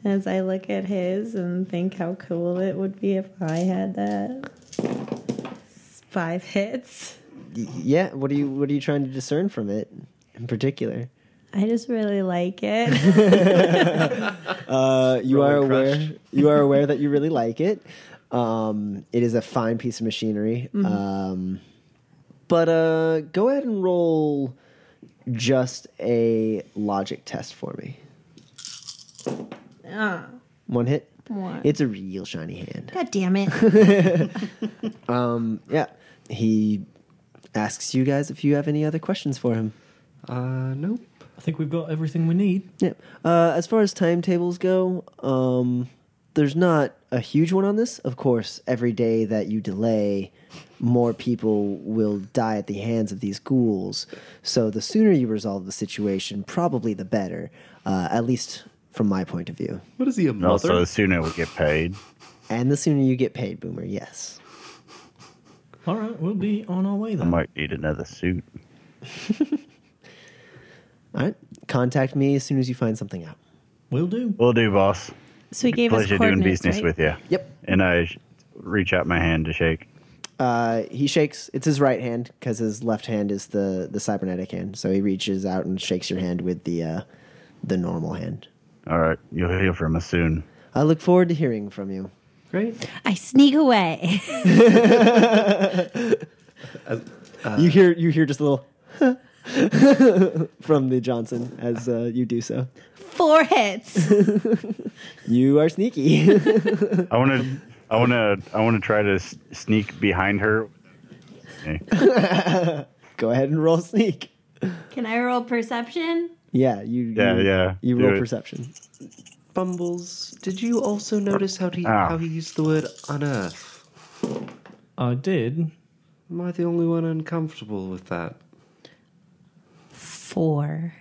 as I look at his and think how cool it would be if I had that. Five hits. Yeah. What are you What are you trying to discern from it in particular? I just really like it. Uh, you are aware. crush. you are aware that you really like it. Um, it is a fine piece of machinery. Um, but uh, go ahead and roll just a logic test for me. Ah, One hit. One. It's a real shiny hand. God damn it. Yeah. He asks you guys if you have any other questions for him. Uh, nope. I think we've got everything we need. Yeah. Uh, as far as timetables go, um, there's not a huge one on this. Of course, every day that you delay, more people will die at the hands of these ghouls. So the sooner you resolve the situation, probably the better. Uh, at least from my point of view. What is he a And also, mother? the sooner we get paid. And the sooner you get paid, Boomer. Yes. All right, we'll be on our way then. I might need another suit. All right. Contact me as soon as you find something out. We'll do. We'll do, boss. So he gave Pleasure us doing business right? with you. Yep. And I reach out my hand to shake. Uh, he shakes. It's his right hand because his left hand is the the cybernetic hand. So he reaches out and shakes your hand with the uh, the normal hand. All right, you'll hear from us soon. I look forward to hearing from you. Great. I sneak away. you hear you hear just a little from the Johnson as uh, you do so. Four hits. You are sneaky. I want to, I want to, I want to try to sneak behind her. Go ahead and roll sneak. Can I roll perception? Yeah, you. Yeah, you, yeah, You roll it. perception. Bumbles, did you also notice how he Ow. how he used the word unearth? I did. Am I the only one uncomfortable with that? Four.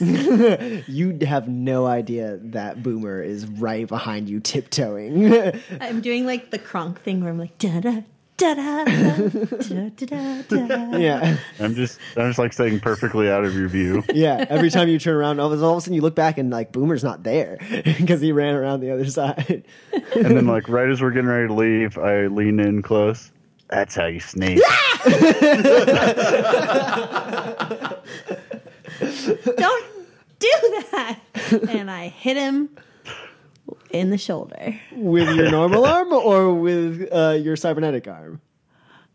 You have no idea that Boomer is right behind you, tiptoeing. I'm doing like the Kronk thing where I'm like da da da da da da da. yeah, I'm just, I'm just like staying perfectly out of your view. yeah. Every time you turn around, all of a all of a sudden you look back and like Boomer's not there because he ran around the other side. And then, like, right as we're getting ready to leave, I lean in close. That's how you sneak. Don't do that. And I hit him in the shoulder. with your normal arm or with uh, your cybernetic arm?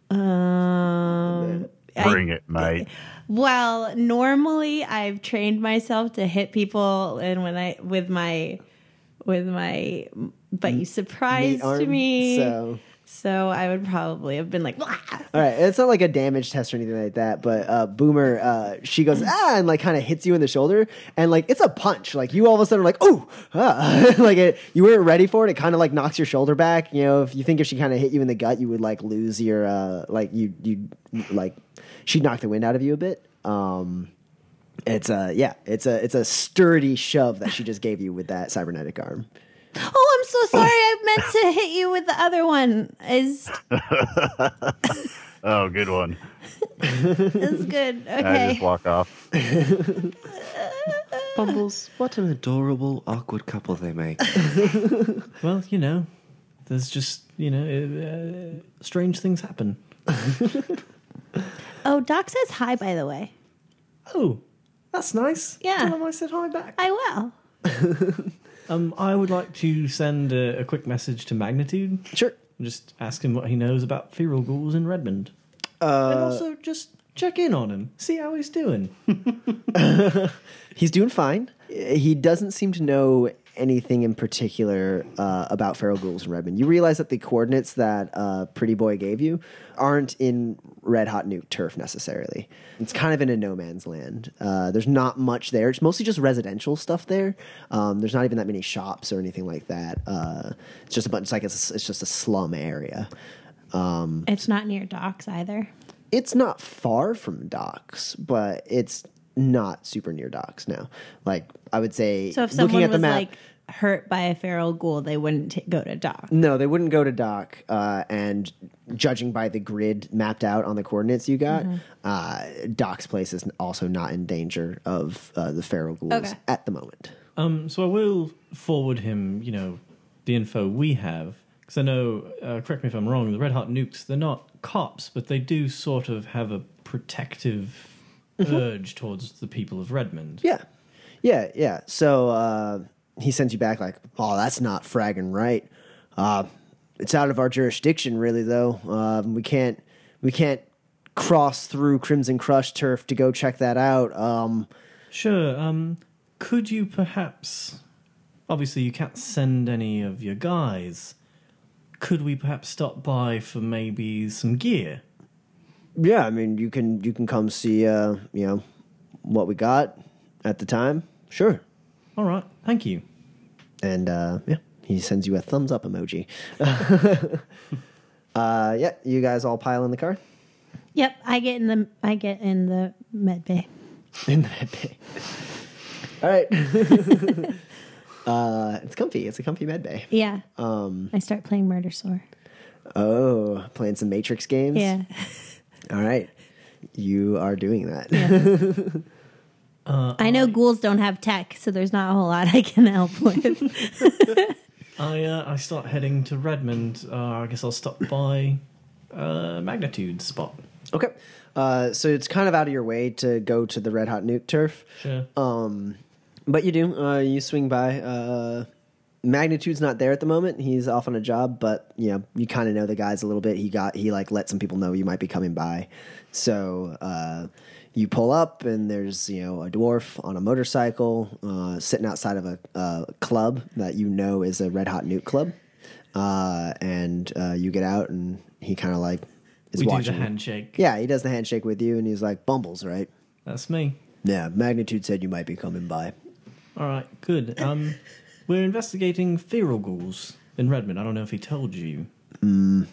Um. I- Bring it, mate. Well, normally I've trained myself to hit people, and when I with my with my, but you surprised arm. me. So So I would probably have been like, "Wah!" All right, it's not like a damage test or anything like that, but uh, Boomer, uh, she goes ah, and like kind of hits you in the shoulder, and like it's a punch. Like you all of a sudden are like, oh, ah. like it, you weren't ready for it. It kind of like knocks your shoulder back. You know, if you think if she kind of hit you in the gut, you would like lose your uh, like you you like she'd knock the wind out of you a bit. Um, it's a yeah, it's a it's a sturdy shove that she just gave you with that cybernetic arm. Oh, I'm so sorry. I meant to hit you with the other one. Is Oh, good one. is good. Okay. I just walk off. Bumbles, what an adorable, awkward couple they make. Well, you know, there's just you know, uh, strange things happen. Oh, Doc says hi. By the way, Oh, that's nice. Yeah. Tell him I said hi back. I will. Um, I would like to send a, a quick message to Magnitude. Sure. Just ask him what he knows about feral ghouls in Redmond. Uh, and also just check in on him, see how he's doing. He's doing fine. He doesn't seem to know anything in particular uh, about feral ghouls in Redmond. You realize that the coordinates that uh, Pretty Boy gave you aren't in Red Hot Nuke turf necessarily. It's kind of in a no man's land. Uh, there's not much there. It's mostly just residential stuff there. Um, there's not even that many shops or anything like that. Uh, it's just a bunch. It's like it's, it's just a slum area. Um, It's not near docks either. it's not far from docks, but it's not super near docks now. Like I would say, So if looking at the was map, like hurt by a feral ghoul, they wouldn't t- go to dock. no, they wouldn't go to dock. Uh, and judging by the grid mapped out on the coordinates you got, Mm-hmm. uh, Doc's place is also not in danger of uh, the feral ghouls Okay. at the moment. Um, so I will forward him, you know, the info we have because I know. Uh, correct me if I'm wrong. The Red Hot Nukes, they're not cops, but they do sort of have a protective urge towards the people of Redmond. Yeah, yeah, yeah. So uh, he sends you back like, "Oh, that's not fragging right. Uh, it's out of our jurisdiction, really. Though uh, we can't, we can't cross through Crimson Crush turf to go check that out. Um, Sure. Um, could you perhaps? Obviously, you can't send any of your guys. Could we perhaps stop by for maybe some gear? Yeah, I mean, you can you can come see, uh, you know, what we got at the time. Sure, All right. Thank you. and uh, yeah, he sends you a thumbs up emoji. uh, yeah, you guys all pile in the car. Yep, I get in the I get in the med bay. in the med bay. All right. uh, it's comfy. It's a comfy med bay. Yeah, Um, I start playing Murder Sore. oh, playing some Matrix games. Yeah, All right. You are doing that. I know ghouls don't have tech, so there's not a whole lot I can help with. I uh, I start heading to Redmond. Uh, I guess I'll stop by uh, Magnitude spot. okay. Uh, so it's kind of out of your way to go to the Red Hot Nuke turf. Sure. Um, but you do. Uh, you swing by. Magnitude's not there at the moment. He's off on a job, but you know you kind of know the guys a little bit. He got he like let some people know you might be coming by, so uh, you pull up and there's you know a dwarf on a motorcycle uh, sitting outside of a, a club that you know is a Red Hot Nuke club, uh, and uh, you get out and he kind of like is we do watching. the you. handshake. Yeah, he does the handshake with you, and he's like, "Bumbles, right?" That's me. Yeah, Magnitude said you might be coming by. All right, good. Um, we're investigating feral ghouls in Redmond. I don't know if he told you.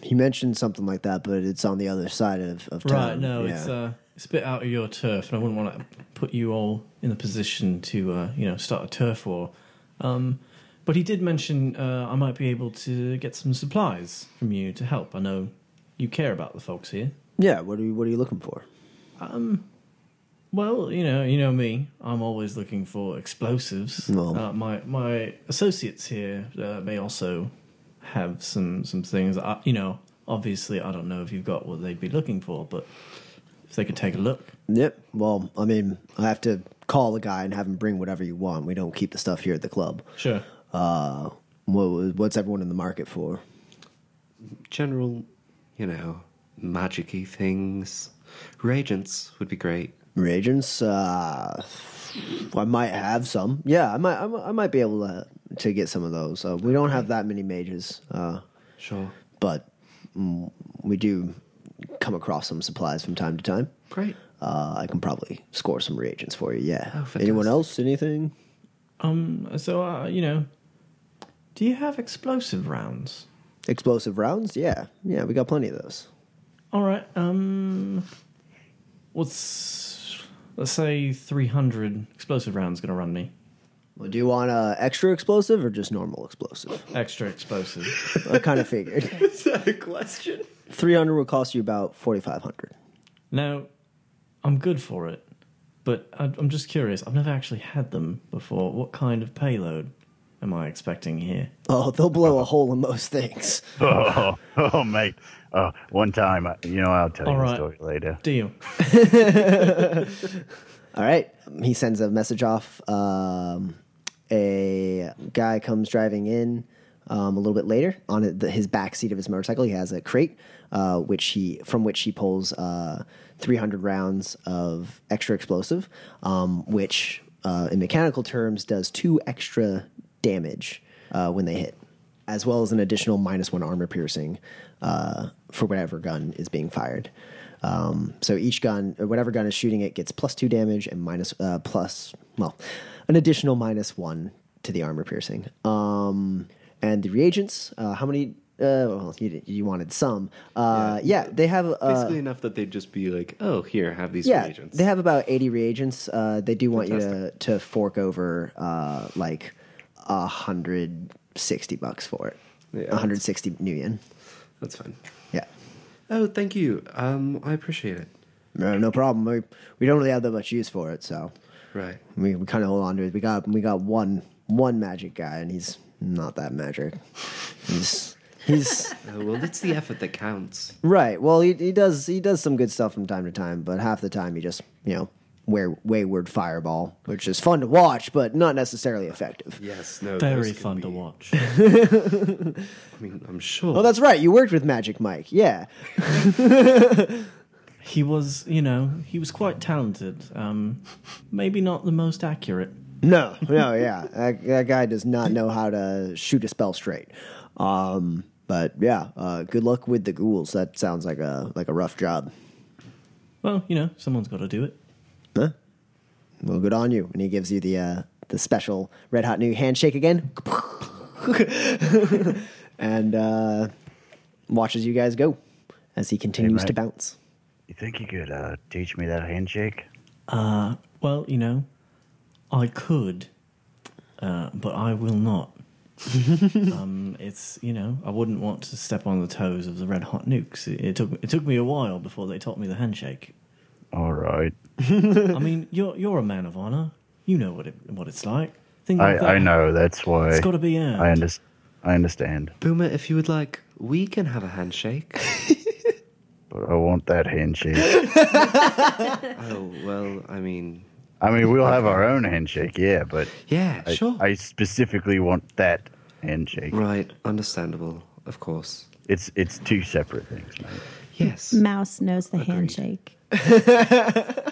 He mentioned something like that, but it's on the other side of, of town. Right, no, Yeah. it's uh, it's a bit out of your turf, and I wouldn't want to put you all in the position to, uh, you know, start a turf war. Um, but he did mention uh, I might be able to get some supplies from you to help. I know you care about the folks here. yeah. What are you What are you looking for? Well, you know, you know me. I'm always looking for explosives. Well- Uh, my my associates here uh, may also have some some things. I, you know, obviously, I don't know if you've got what they'd be looking for, but if they could take a look. Yep. Well, I mean, I have to call the guy and have him bring whatever you want. We don't keep the stuff here at the club. Sure. Uh, what, what's everyone in the market for? General, you know, magic-y things. Reagents would be great. Reagents. Uh, I might have some. Yeah, I might. I might, I might be able to to get some of those. Uh, we don't have that many mages, uh, Sure. but mm, we do come across some supplies from time to time. Great. Uh, I can probably score some reagents for you. Yeah. Oh, Anyone else? Anything? Um, so uh, you know, do you have explosive rounds? Explosive rounds? Yeah. Yeah, we got plenty of those. All right. Um, what's let's say three hundred explosive rounds going to run me? Well, do you want uh, extra explosive or just normal explosive? Extra explosive. I kind of figured. Is that a question? 300 will cost you about 4500 now, I'm good for it, but I, I'm just curious. I've never actually had them before. What kind of payload am I expecting here? Oh, they'll blow a hole in most things. Oh, oh, mate. Uh, one time, I- you know, I'll tell All you right. the story later. Deal. All right. He sends a message off. Um, a guy comes driving in um, a little bit later on the, his back seat of his motorcycle. He has a crate, uh, which he from which he pulls uh, 300 rounds of extra explosive, um, which uh, in mechanical terms does two extra damage uh, when they hit, as well as an additional minus one armor piercing uh, for whatever gun is being fired. Um, so each gun, or whatever gun is shooting it, gets plus two damage and minus uh, plus well, an additional minus one to the armor piercing. Um, and the reagents, uh, how many? Uh, well, you, you wanted some. Uh, yeah. they have. Uh, Basically enough that they'd just be like, "Oh, here, have these yeah, reagents." they have about eighty reagents. Uh, they do want you to to fork over uh, like a hundred sixty bucks for it. Yeah, hundred sixty new yen. That's fine. Yeah. Oh, thank you. Um, I appreciate it. No, no problem. We, we don't really have that much use for it, so Right. we, we kind of hold on to it. We got we got one one magic guy, and he's not that magic. He's he's Oh, well, it's the effort that counts. right. Well, he he does he does some good stuff from time to time, but half the time he just you know wear wayward fireball, which is fun to watch, but not necessarily effective. Yes. No. Very those can fun to be- watch. I mean, I'm sure. Oh, that's right. You worked with Magic Mike. Yeah. he was, you know, he was quite talented. Um, maybe not the most accurate. No, no, yeah. that, that guy does not know how to shoot a spell straight. Um, but yeah, uh, good luck with the ghouls. That sounds like a like a rough job. Well, you know, someone's got to do it. Well, good on you. And he gives you the uh, the special red hot nuke handshake again, and uh, watches you guys go as he continues mate. to bounce. You think you could uh, teach me that handshake? Uh, well, you know, I could, uh, but I will not. um, it's you know, I wouldn't want to step on the toes of the red hot nukes. It, it took it took me a while before they taught me the handshake. All right. I mean, you're you're a man of honor. You know what it what it's like. Things like that. I, I know. That's why. It's got to be earned. I, under, I understand. Boomer, if you would like, we can have a handshake. But I want that handshake. oh well, I mean, I mean, we'll have our own handshake, yeah, but yeah, I, sure. I specifically want that handshake. right, understandable, of course. It's it's two separate things, mate. Yes. Mouse knows the Agreed. handshake.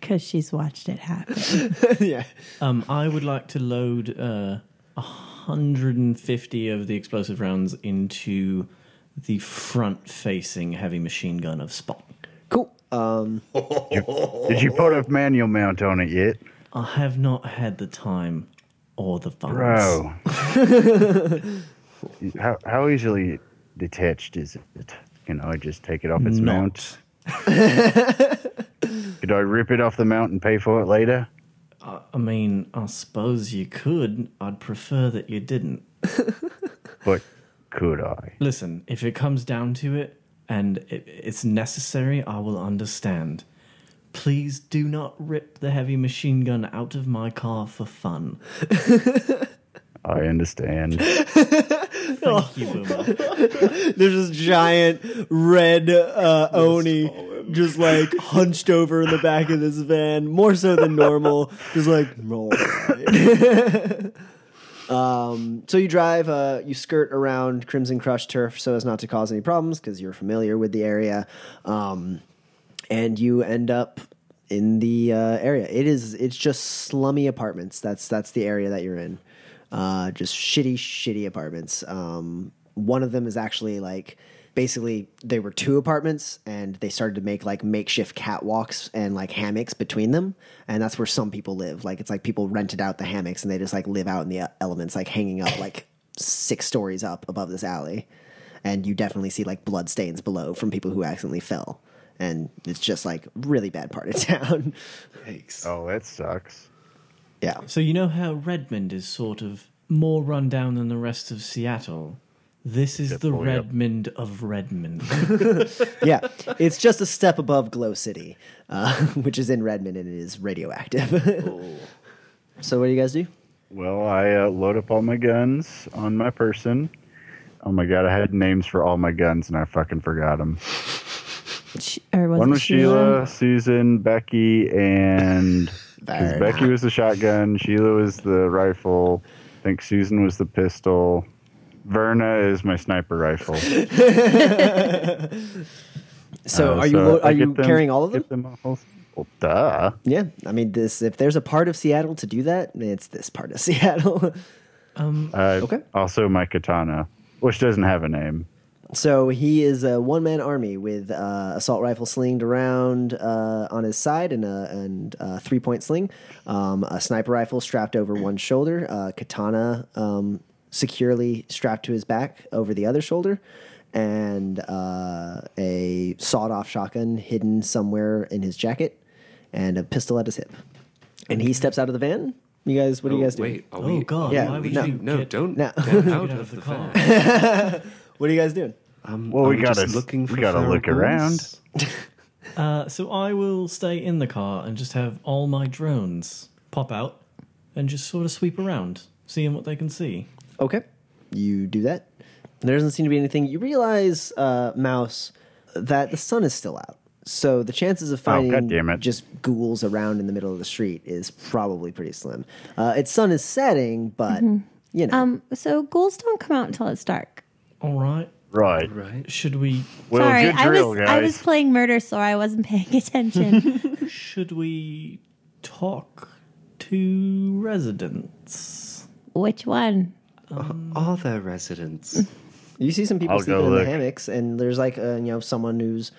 Because she's watched it happen. yeah. Um, I would like to load uh, 150 of the explosive rounds into the front-facing heavy machine gun of Spot. Cool. Um, Did you put a manual mount on it yet, I have not had the time or the funds. bro? how how easily detached is it? Can I just take it off its Not. mount? Could I rip it off the mount and pay for it later? I mean, I suppose you could. I'd prefer that you didn't. But could I? Listen, if it comes down to it and it, it's necessary, I will understand. Please do not rip the heavy machine gun out of my car for fun. I understand. Thank you, Boomer. there's this giant red uh, Oni just like hunched over in the back of this van, more so than normal. Just like, all right. um, so you drive, uh, you skirt around Crimson Crush turf so as not to cause any problems because you're familiar with the area. Um, and you end up in the uh, area. It is it's just slummy apartments. That's that's the area that you're in. Uh, just shitty, shitty apartments. Um, one of them is actually like basically they were two apartments and they started to make like makeshift catwalks and like hammocks between them and that's where some people live like it's like people rented out the hammocks and they just like live out in the uh, elements like hanging up like six stories up above this alley and you definitely see like blood stains below from people who accidentally fell and it's just like really bad part of town Yikes. Oh, that sucks. Yeah So you know how Redmond is sort of more run down than the rest of Seattle? This is the boy, yep. Redmond of Redmond. yeah it's just a step above glow city uh, which is in redmond and it is radioactive so what do you guys do Well, I uh, load up all my guns on my person. Oh my god, I had names for all my guns and I fucking forgot them. Sh- Or was One was Sheila, Susan, Becky, and 'cause Very Becky was the shotgun, Sheila was the rifle. I think Susan was the pistol. Verna is my sniper rifle. so Uh, are you so lo- are you them- carrying all of them them all- Well, duh. Yeah, I mean, this if there's a part of Seattle to do that, it's this part of Seattle. Uh, Okay. Also, my katana, which doesn't have a name. So he is a one man army with uh, assault rifle slinged around uh, on his side and a and a three point sling, um, a sniper rifle strapped over one shoulder, uh, katana um, securely strapped to his back over the other shoulder, and uh, a sawed off shotgun hidden somewhere in his jacket, and a pistol at his hip. And he steps out of the van. You guys, what do you Oh, guys do? Wait, are Oh, we, God, Yeah, why would no, you no, get, don't No. get get out of the car? van. What are you guys doing? Um, Well, we I'm gotta- looking we gotta look around. Uh, so I will stay in the car and just have all my drones pop out and just sort of sweep around, seeing what they can see. Okay, you do that. There doesn't seem to be anything. You realize, uh, Mouse, that the sun is still out. So the chances of Oh, finding goddammit. just ghouls around in the middle of the street is probably pretty slim. Uh, its sun is setting, but you know, Um, so ghouls don't come out until it's dark. All right. Right. Right. Should we Well, Sorry, good I was guys. I was playing murder, so I wasn't paying attention. should we talk to residents? Which one? Are there residents? you see some people I'll go sleeping in the look. hammocks, and there's like uh, you know someone who's.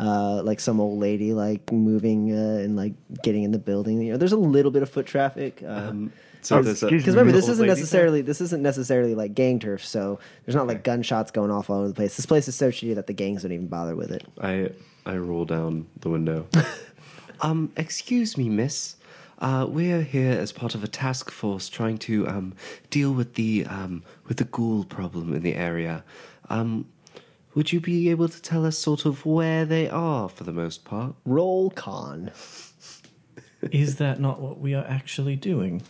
Uh, like some old lady, like moving uh, and like getting in the building. You know, there's a little bit of foot traffic. Uh, Um, so Oh, there's a, excuse Because remember, this isn't necessarily this isn't necessarily like gang turf, so there's not like gunshots going off all over the place. This place is so shitty that the gangs don't even bother with it. I I roll down the window. um, excuse me, miss. Uh, we're here as part of a task force trying to um, deal with the um, with the ghoul problem in the area. Um, would you be able to tell us sort of where they are for the most part? Roll con. Is that not what we are actually doing?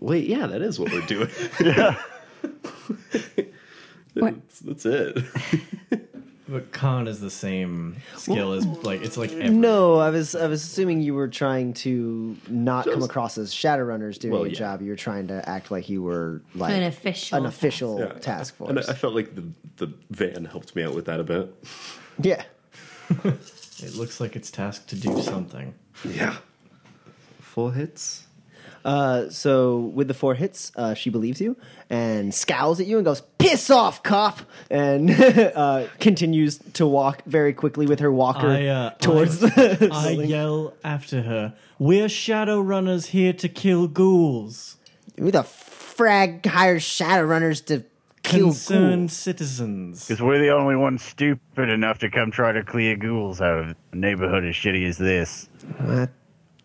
Wait, yeah, that is what we're doing. yeah. that's, that's it. But con is the same skill as like it's like uh, every, No, I was I was assuming you were trying to not come across as Shadowrunners doing Well, a yeah. job. You were trying to act like you were like An official an official Yeah. task force. And I, I felt like the the van helped me out with that a bit. yeah. It looks like it's tasked to do something. Yeah. Four hits. Uh, so with the four hits, uh, she believes you and scowls at you and goes, "Piss off, cop!" and uh, continues to walk very quickly with her walker I, uh, towards I, the. I ceiling. yell after her. We're shadow runners here to kill ghouls. Who the frag hires Shadowrunners to kill Concerned ghouls? citizens. Because we're the only ones stupid enough to come try to clear ghouls out of a neighborhood as shitty as this. That,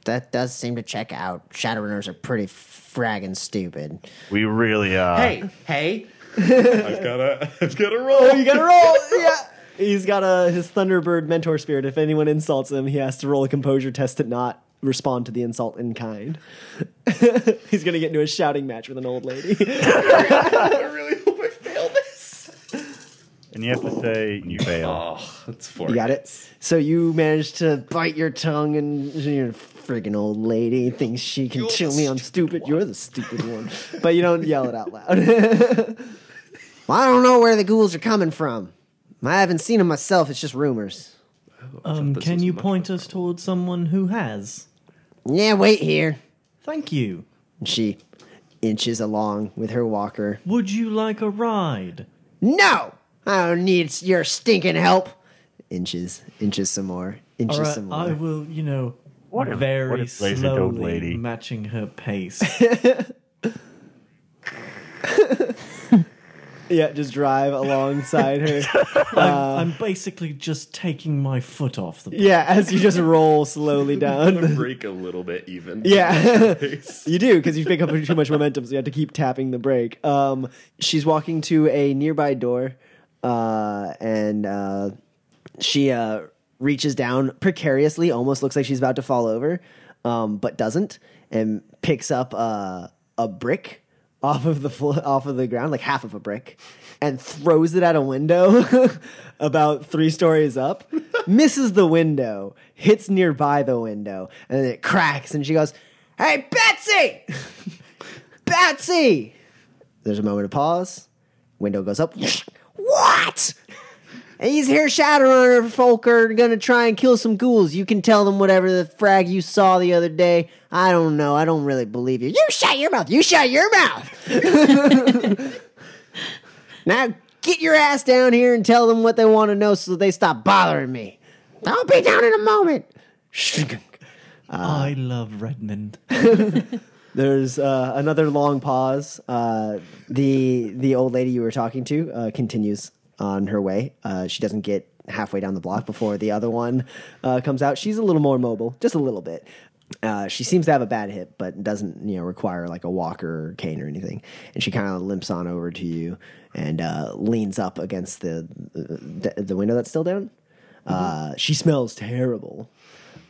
that does seem to check out. Shadowrunners are pretty fragging stupid. We really are. Hey, hey. I've got a I've got a roll. Oh, you gotta roll. yeah. He's got a his Thunderbird mentor spirit. If anyone insults him, he has to roll a composure test to not respond to the insult in kind. He's gonna get into a shouting match with an old lady. I really hope I fail this. And you have to say you fail. Oh, that's four. You got it. So you managed to bite your tongue, and you're a friggin' old lady thinks she can tell me I'm stupid. You're the stupid one, but you don't yell it out loud. well, I don't know where the ghouls are coming from. I haven't seen them myself. It's just rumors. Um, can you point us towards someone who has? Yeah, wait here. Thank you. And she inches along with her walker. Would you like a ride? No! I don't need your stinking help. Inches, inches some more, inches All right, some more. I will, you know, What a- very what a lazy old slowly lady. matching her pace. yeah, just drive alongside her. I'm, I'm basically just taking my foot off the. yeah, as you just roll slowly down. Break a little bit even. Yeah, you do because you pick up too much momentum, so you have to keep tapping the brake. Um, she's walking to a nearby door, uh, and uh, she uh, reaches down precariously, almost looks like she's about to fall over, um, but doesn't, and picks up uh, a brick off of the off of the ground, like half of a brick, and throws it at a window about three stories up. misses the window, hits nearby the window, and then it cracks, and she goes, "Hey, Betsy, Betsy!" There's a moment of pause. Window goes up. what? These here Shadowrunner folk are gonna try and kill some ghouls. You can tell them whatever the frag you saw the other day. I don't know. I don't really believe you. You shut your mouth. You shut your mouth. now get your ass down here and tell them what they want to know so they stop bothering me. I'll be down in a moment. I love Redmond. There's uh, another long pause. Uh, the the old lady you were talking to uh, continues on her way. Uh, she doesn't get halfway down the block before the other one uh, comes out. She's a little more mobile, just a little bit. Uh, she seems to have a bad hip, but doesn't you know require like a walker or cane or anything. And she kind of limps on over to you and uh, leans up against the, the the window that's still down. Uh, she smells terrible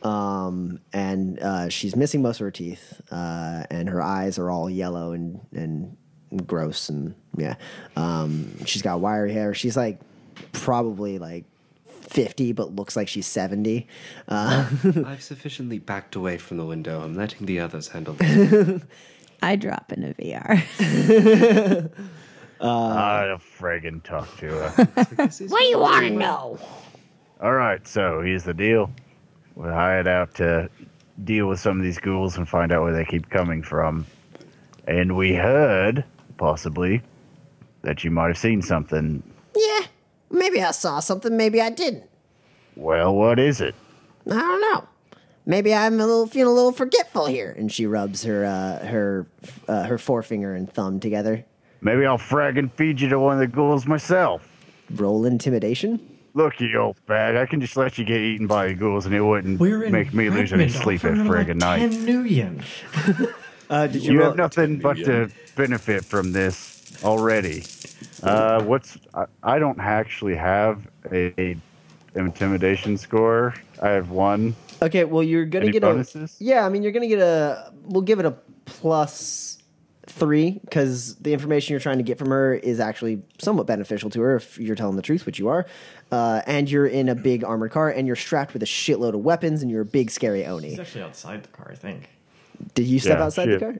um, and uh, she's missing most of her teeth, uh, and her eyes are all yellow and and gross, and yeah, um, she's got wiry hair. She's like probably like fifty, but looks like she's seventy. Uh, I've sufficiently backed away from the window. I'm letting the others handle this. I drop into VR. uh, I'll friggin' talk to her. what do you want to know? All right, so here's the deal. we're hired out to deal with some of these ghouls and find out where they keep coming from. And we heard, possibly, that you might have seen something. Yeah, maybe I saw something, maybe I didn't. Well, what is it? I don't know. Maybe I'm a little feeling a little forgetful here. And she rubs her uh, her uh, her forefinger and thumb together. Maybe I'll fraggin' feed you to one of the ghouls myself. Roll intimidation. Look, you old bag, I can just let you get eaten by the ghouls and it wouldn't We're make me lose any sleep I'll at friggin' night. 10 million. Uh, did You have nothing but to benefit from this already. Uh, what's I, I don't actually have a, intimidation score. I have one. Okay, well you're gonna Any get bonuses? a yeah. I mean you're gonna get a. We'll give it a plus three because the information you're trying to get from her is actually somewhat beneficial to her if you're telling the truth, which you are. Uh, and you're in a big armored car and you're strapped with a shitload of weapons and you're a big scary oni. oni. actually outside the car, I think. Did you step Yeah, outside shit. the car?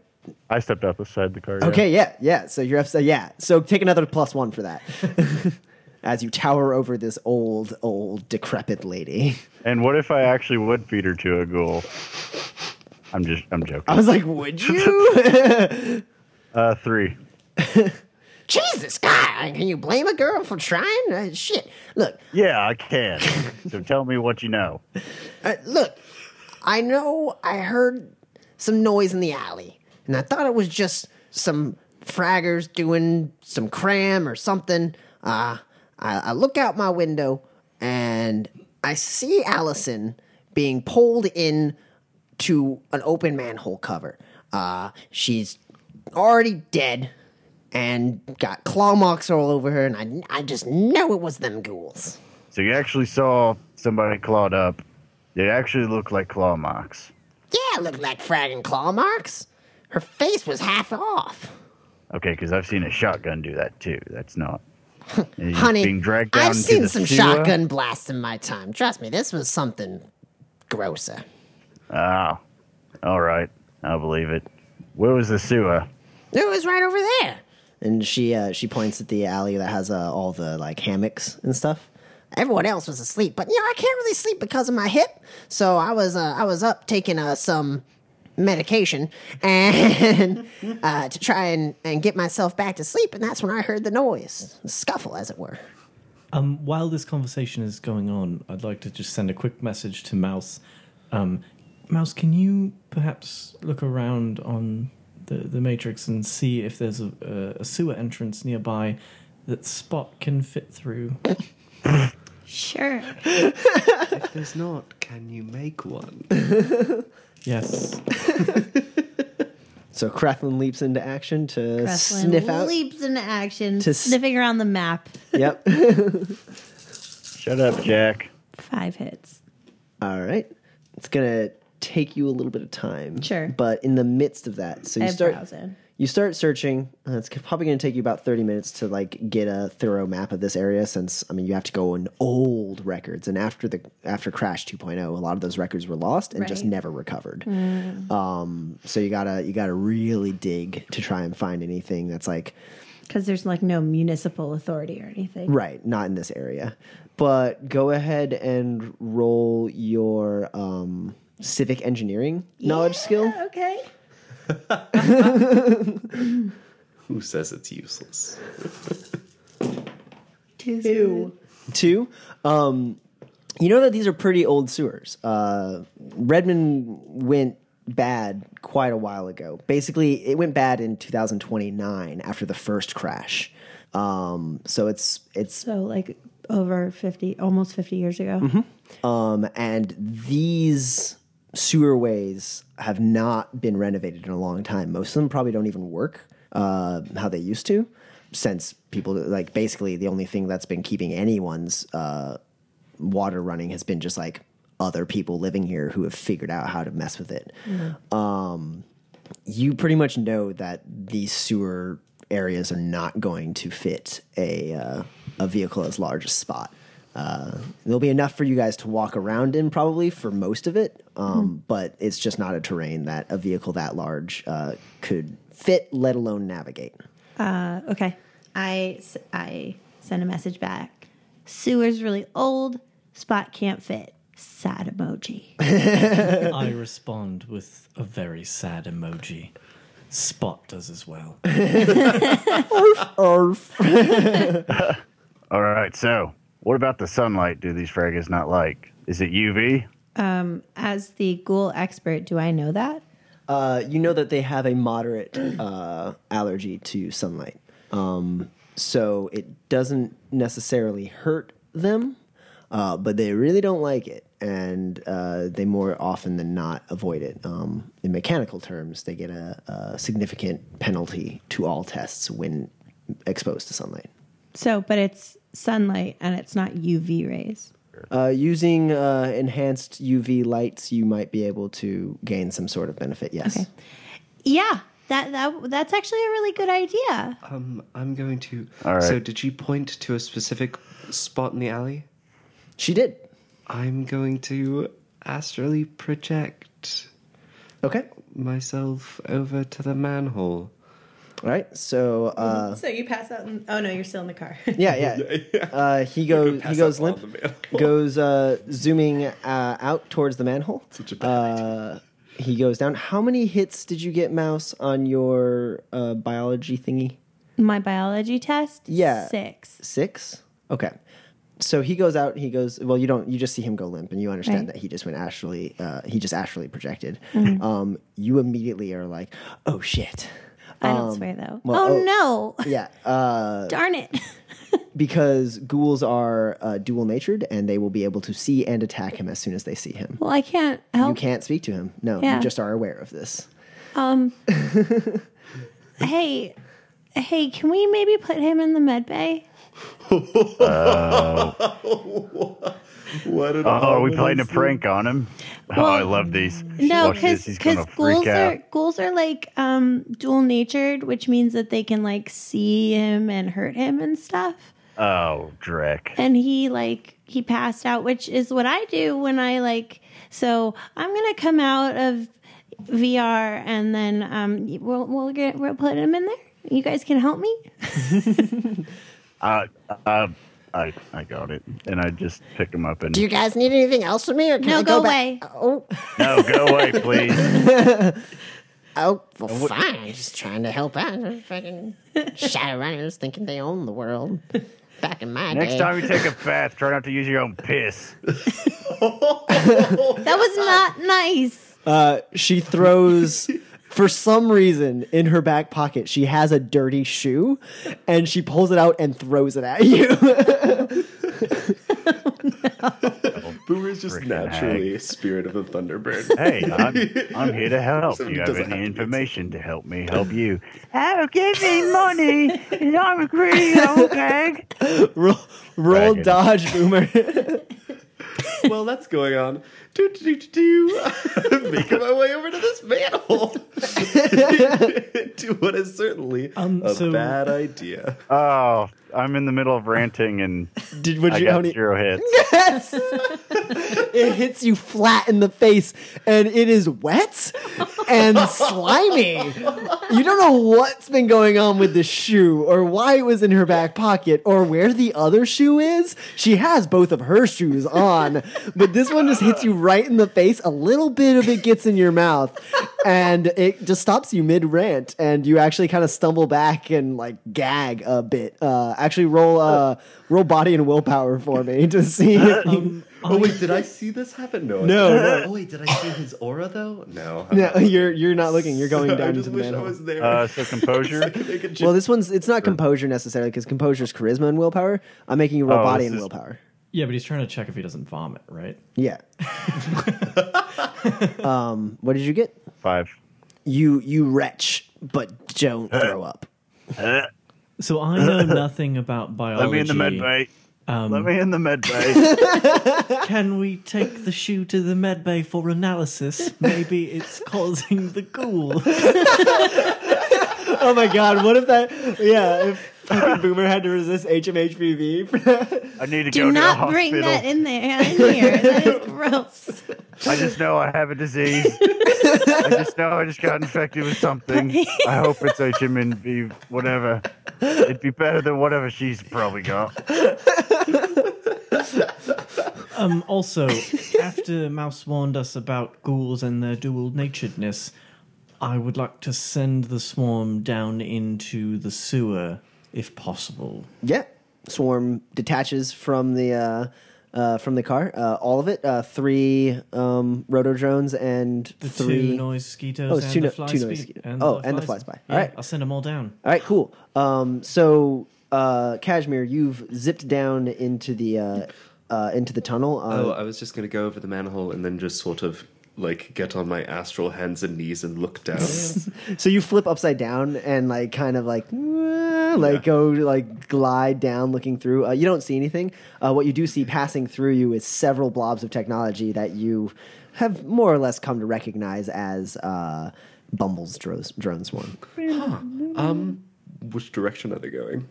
I stepped outside the car. Okay, yeah, yeah. So you're upset. Yeah. So take another plus one for that. As you tower over this old, old, decrepit lady. And what if I actually would feed her to a ghoul? I'm just, I'm joking. I was like, would you? Uh, three. Jesus, God, can you blame a girl for trying? Uh, shit. Look, Yeah, I can. so tell me what you know. uh, look. I know I heard some noise in the alley, and I thought it was just some fraggers doing some cram or something. Uh, I, I look out my window and I see Allison being pulled in to an open manhole cover. Uh, she's already dead and got claw marks all over her, and I, I just know it was them ghouls. So you actually saw somebody clawed up. They actually look like claw marks. Yeah, it looked like fragging claw marks. Her face was half off. Okay, because I've seen a shotgun do that too. That's not. Honey, being dragged down I've seen some sewer? shotgun blasts in my time. Trust me, this was something grosser. Oh, all right. I'll believe it. Where was the sewer? It was right over there. And she uh, she points at the alley that has uh, all the like hammocks and stuff. Everyone else was asleep, but you know I can't really sleep because of my hip. So I was uh, I was up taking uh, some medication and uh, to try and, and get myself back to sleep. And that's when I heard the noise, the scuffle, as it were. Um, while this conversation is going on, I'd like to just send a quick message to Mouse. Um, Mouse, can you perhaps look around on the, the matrix and see if there's a, a, a sewer entrance nearby that Spot can fit through? Sure. If there's not, can you make one? Yes. So Krethlin leaps into action to Kreslin sniff out. leaps into action, To s- sniffing around the map. Yep. Shut up, Jack. Five hits. All right. It's gonna take you a little bit of time. Sure. But in the midst of that, so I you have start browsing. You start searching. It's probably going to take you about thirty minutes to like get a thorough map of this area. Since I mean, you have to go in old records, and after the after Crash 2.0, a lot of those records were lost and just never recovered. Um, so you gotta you gotta really dig to try and find anything that's like Because there's like no municipal authority or anything. Right, not in this area. But go ahead and roll your um, civic engineering knowledge skill. Okay. Who says it's useless? Two. Two. Um, you know that these are pretty old sewers. Uh, Redmond went bad quite a while ago. Basically, it went bad in 2029 after the first crash. Um, so it's it's So like over 50, almost 50 years ago. Mm-hmm. Um, and these sewerways have not been renovated in a long time. Most of them probably don't even work uh, how they used to, since people like basically the only thing that's been keeping anyone's uh, water running has been just like other people living here who have figured out how to mess with it. Um, you pretty much know that these sewer areas are not going to fit a uh, a vehicle as large as Spot. Uh, there'll be enough for you guys to walk around in probably for most of it, um, but it's just not a terrain that a vehicle that large uh, could fit, let alone navigate. Uh, okay. I send a message back. Sewer's really old. Spot can't fit. Sad emoji. I respond with a very sad emoji. Spot does as well. All right, so what about the sunlight do these fraggers not like? Is it UV? As the ghoul expert, do I know that? Uh, you know that they have a moderate uh, allergy to sunlight. Um, so it doesn't necessarily hurt them, uh, but they really don't like it. And uh, they more often than not avoid it. Um, in mechanical terms, they get a, a significant penalty to all tests when exposed to sunlight. So, but it's sunlight and it's not UV rays. Uh, using uh, enhanced UV lights, you might be able to gain some sort of benefit. Yes. Okay. Yeah, that that that's actually a really good idea. Um, I'm going to. All right. So, did you point to a specific spot in the alley? She did. I'm going to astrally project Okay. myself over to the manhole. All right. So. Uh, So you pass out. And, oh no, you're still in the car. Yeah, yeah. Uh, he goes. He goes limp. Goes uh, zooming uh, out towards the manhole. Such a bad Uh, he goes down. How many hits did you get, Mouse, on your uh, biology thingy? My biology test. Yeah. six. Six. Okay. So he goes out. He goes. Well, you don't. You just see him go limp, and you understand Right. that he just went astrally. Uh, he just astrally projected. Mm-hmm. Um, you immediately are like, "Oh shit." I don't Um, swear though. well, oh, no! Yeah. Uh, Darn it! because ghouls are uh, dual natured and they will be able to see and attack him as soon as they see him. well, I can't help. You can't speak to him. No, Yeah. you just are aware of this. Um. hey, hey, can we maybe put him in the med bay? What an Oh, are we playing a prank on him? oh, I love these. No, Watch because he's gonna freak ghouls out. are ghouls are like um dual natured, which means that they can like see him and hurt him and stuff. Oh, Drek. and he like he passed out which is what i do when i like so i'm gonna come out of vr and then um we'll we'll get we'll put him in there you guys can help me Uh, uh, I I got it, and I just pick him up and Do you guys need anything else from me, or can No, I go go, back? away. Oh, no, go away, please. oh, well, fine. I'm just trying to help out. Fucking Shadowrunners thinking they own the world. Back in my Next day. time you take a bath, try not to use your own piss. That was not nice. Uh, she throws for some reason in her back pocket she has a dirty shoe and she pulls it out and throws it at you Boomer is just Frickin' naturally a spirit of a Thunderbird. Hey, I'm, I'm here to help. So Do you have doesn't have any to information to help me help you? Oh, give me money, and I'm a greedy old gag. roll, roll dodge boomer While that's going on, do do do do do, making my way over to this manhole. To what is certainly Um, a so- bad idea. Oh, I'm in the middle of ranting, and did would I you got zero hits. yes! It hits you flat in the face and it is wet and slimy. You don't know what's been going on with the shoe or why it was in her back pocket or where the other shoe is. She has both of her shoes on but this one just hits you right in the face. A little bit of it gets in your mouth and it just stops you mid rant and you actually kind of stumble back and like gag a bit uh actually roll uh roll body and willpower for me to see if you Oh wait, did I see this happen? No. No, no. Oh wait, did I see his aura though? No. I'm No, you're you're not looking. You're going down. I down just into the wish I was there. Uh, so composure. Make a joke. Well, this one's it's not composure necessarily because composure is charisma and willpower. I'm making you roll Oh, body and is- willpower. Yeah, but he's trying to check if he doesn't vomit, right? Yeah. um, what did you get? Five. You you wretch, but don't throw up. So I know nothing about biology. let me in the med bay. Um, Let me in the med bay. Can we take the shoe to the med bay for analysis? Maybe it's causing the ghoul. Oh my god! What if that? Yeah, if fucking Boomer had to resist HMHVV. I need to Do go to the Do not bring that in there in here. That is gross. I just know I have a disease. I just know I just got infected with something. I hope it's HMNB, whatever. It'd be better than whatever she's probably got. Um, also, after Mouse warned us about ghouls and their dual naturedness, I would like to send the swarm down into the sewer, if possible. yeah, swarm detaches from the uh, uh, from the car. Uh, all of it. Uh, three um, roto drones and The three. two noise mosquitoes Oh, it's and two the no- fly two noise speed- mosquito- oh, and the flies by. Yeah, Alright. I'll send them all down. All right, cool. Um, so, uh, Kashmir, you've zipped down into the uh, uh, into the tunnel. Uh, Oh, I was just gonna go over the manhole and then just sort of like get on my astral hands and knees and look down. so you flip upside down and like kind of like "Wah," like go like glide down, looking through. Uh, you don't see anything. Uh, what you do see passing through you is several blobs of technology that you have more or less come to recognize as uh, Bumble's drone, drone swarm. um, which direction are they going?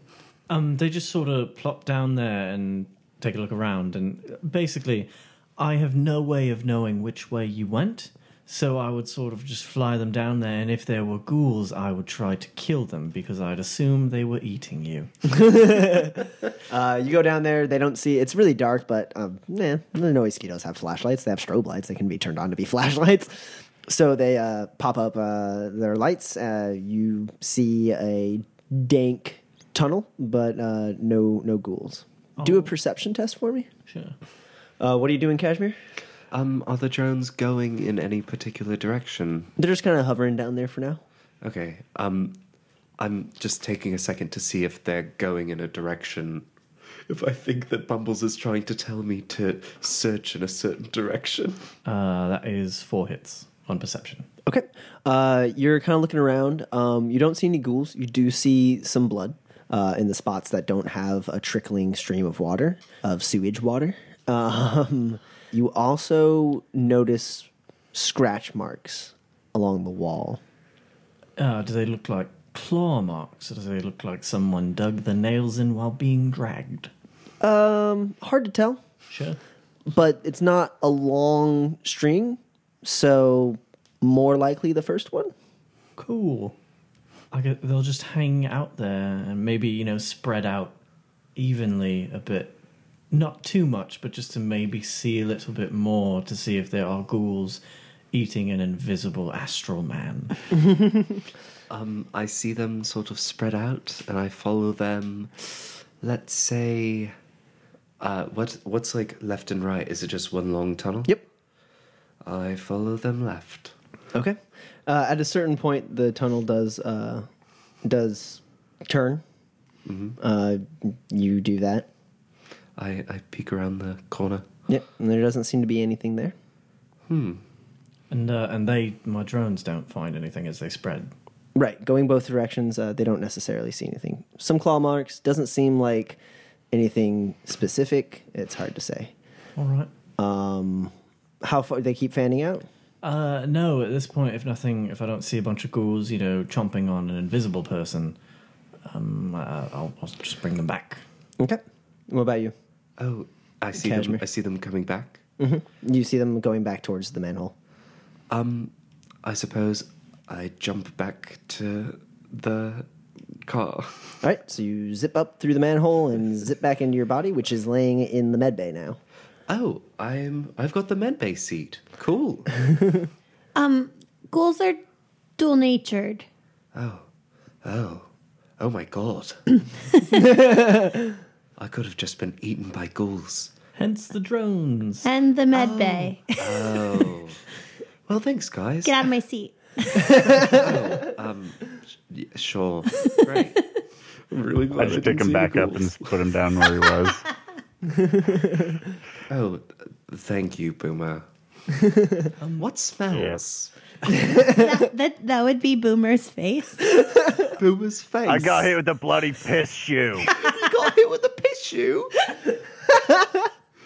Um, they just sort of plop down there and take a look around, and basically, I have no way of knowing which way you went. So I would sort of just fly them down there, and if there were ghouls, I would try to kill them because I'd assume they were eating you. Uh, you go down there. They don't see. It's really dark, but um, nah, the mosquitoes have flashlights. They have strobe lights. They can be turned on to be flashlights. So they uh, pop up uh, their lights. Uh, you see a dank tunnel, but uh, no no ghouls. Do a perception test for me. Sure. Uh, what are you doing, Kashmir? Um, are the drones going in any particular direction? They're just kind of hovering down there for now. Okay. Um, I'm just taking a second to see if they're going in a direction. If I think that Bumbles is trying to tell me to search in a certain direction. Uh, that is four hits on perception. Okay. Uh, you're kind of looking around. Um, you don't see any ghouls. You do see some blood uh, in the spots that don't have a trickling stream of water, of sewage water. Um, you also notice scratch marks along the wall. Uh, do they look like claw marks, or do they look like someone dug the nails in while being dragged? Um, hard to tell, Sure. but it's not a long string, so more likely the first one. Cool. I get, they'll just hang out there and maybe you know spread out evenly a bit, not too much, but just to maybe see a little bit more to see if there are ghouls eating an invisible astral man. Um, I see them sort of spread out, and I follow them let's say, uh, what what's like left and right? Is it just one long tunnel? Yep. I follow them left. Okay. Uh, at a certain point, the tunnel does uh, does turn. Uh, you do that. I I peek around the corner. Yep. And there doesn't seem to be anything there. Hmm. And uh, and they, my drones, don't find anything as they spread. Right. Going both directions, uh, they don't necessarily see anything. Some claw marks. Doesn't seem like anything specific. It's hard to say. All right. Um, how far they keep fanning out? Uh, no, at this point, if nothing, if I don't see a bunch of ghouls, you know, chomping on an invisible person, um, uh, I'll, I'll just bring them back. Okay. What about you? Oh, I see them. I see them coming back. You see them going back towards the manhole. Um, I suppose I jump back to the car. All right. So you zip up through the manhole and zip back into your body, which is laying in the med bay now. Oh, I'm. I've got the med bay seat. Cool. um, Ghouls are dual natured. Oh, oh, oh my god! I could have just been eaten by ghouls. Hence the drones. And the med bay. Oh, well, thanks, guys. Get out of my seat. Yeah, sure, great. I'm really glad I just pick him back up and put him down where he was. Oh, thank you, Boomer. um, what smells? That that would be Boomer's face. Boomer's face. I got hit with a bloody piss shoe. You got hit with a piss shoe.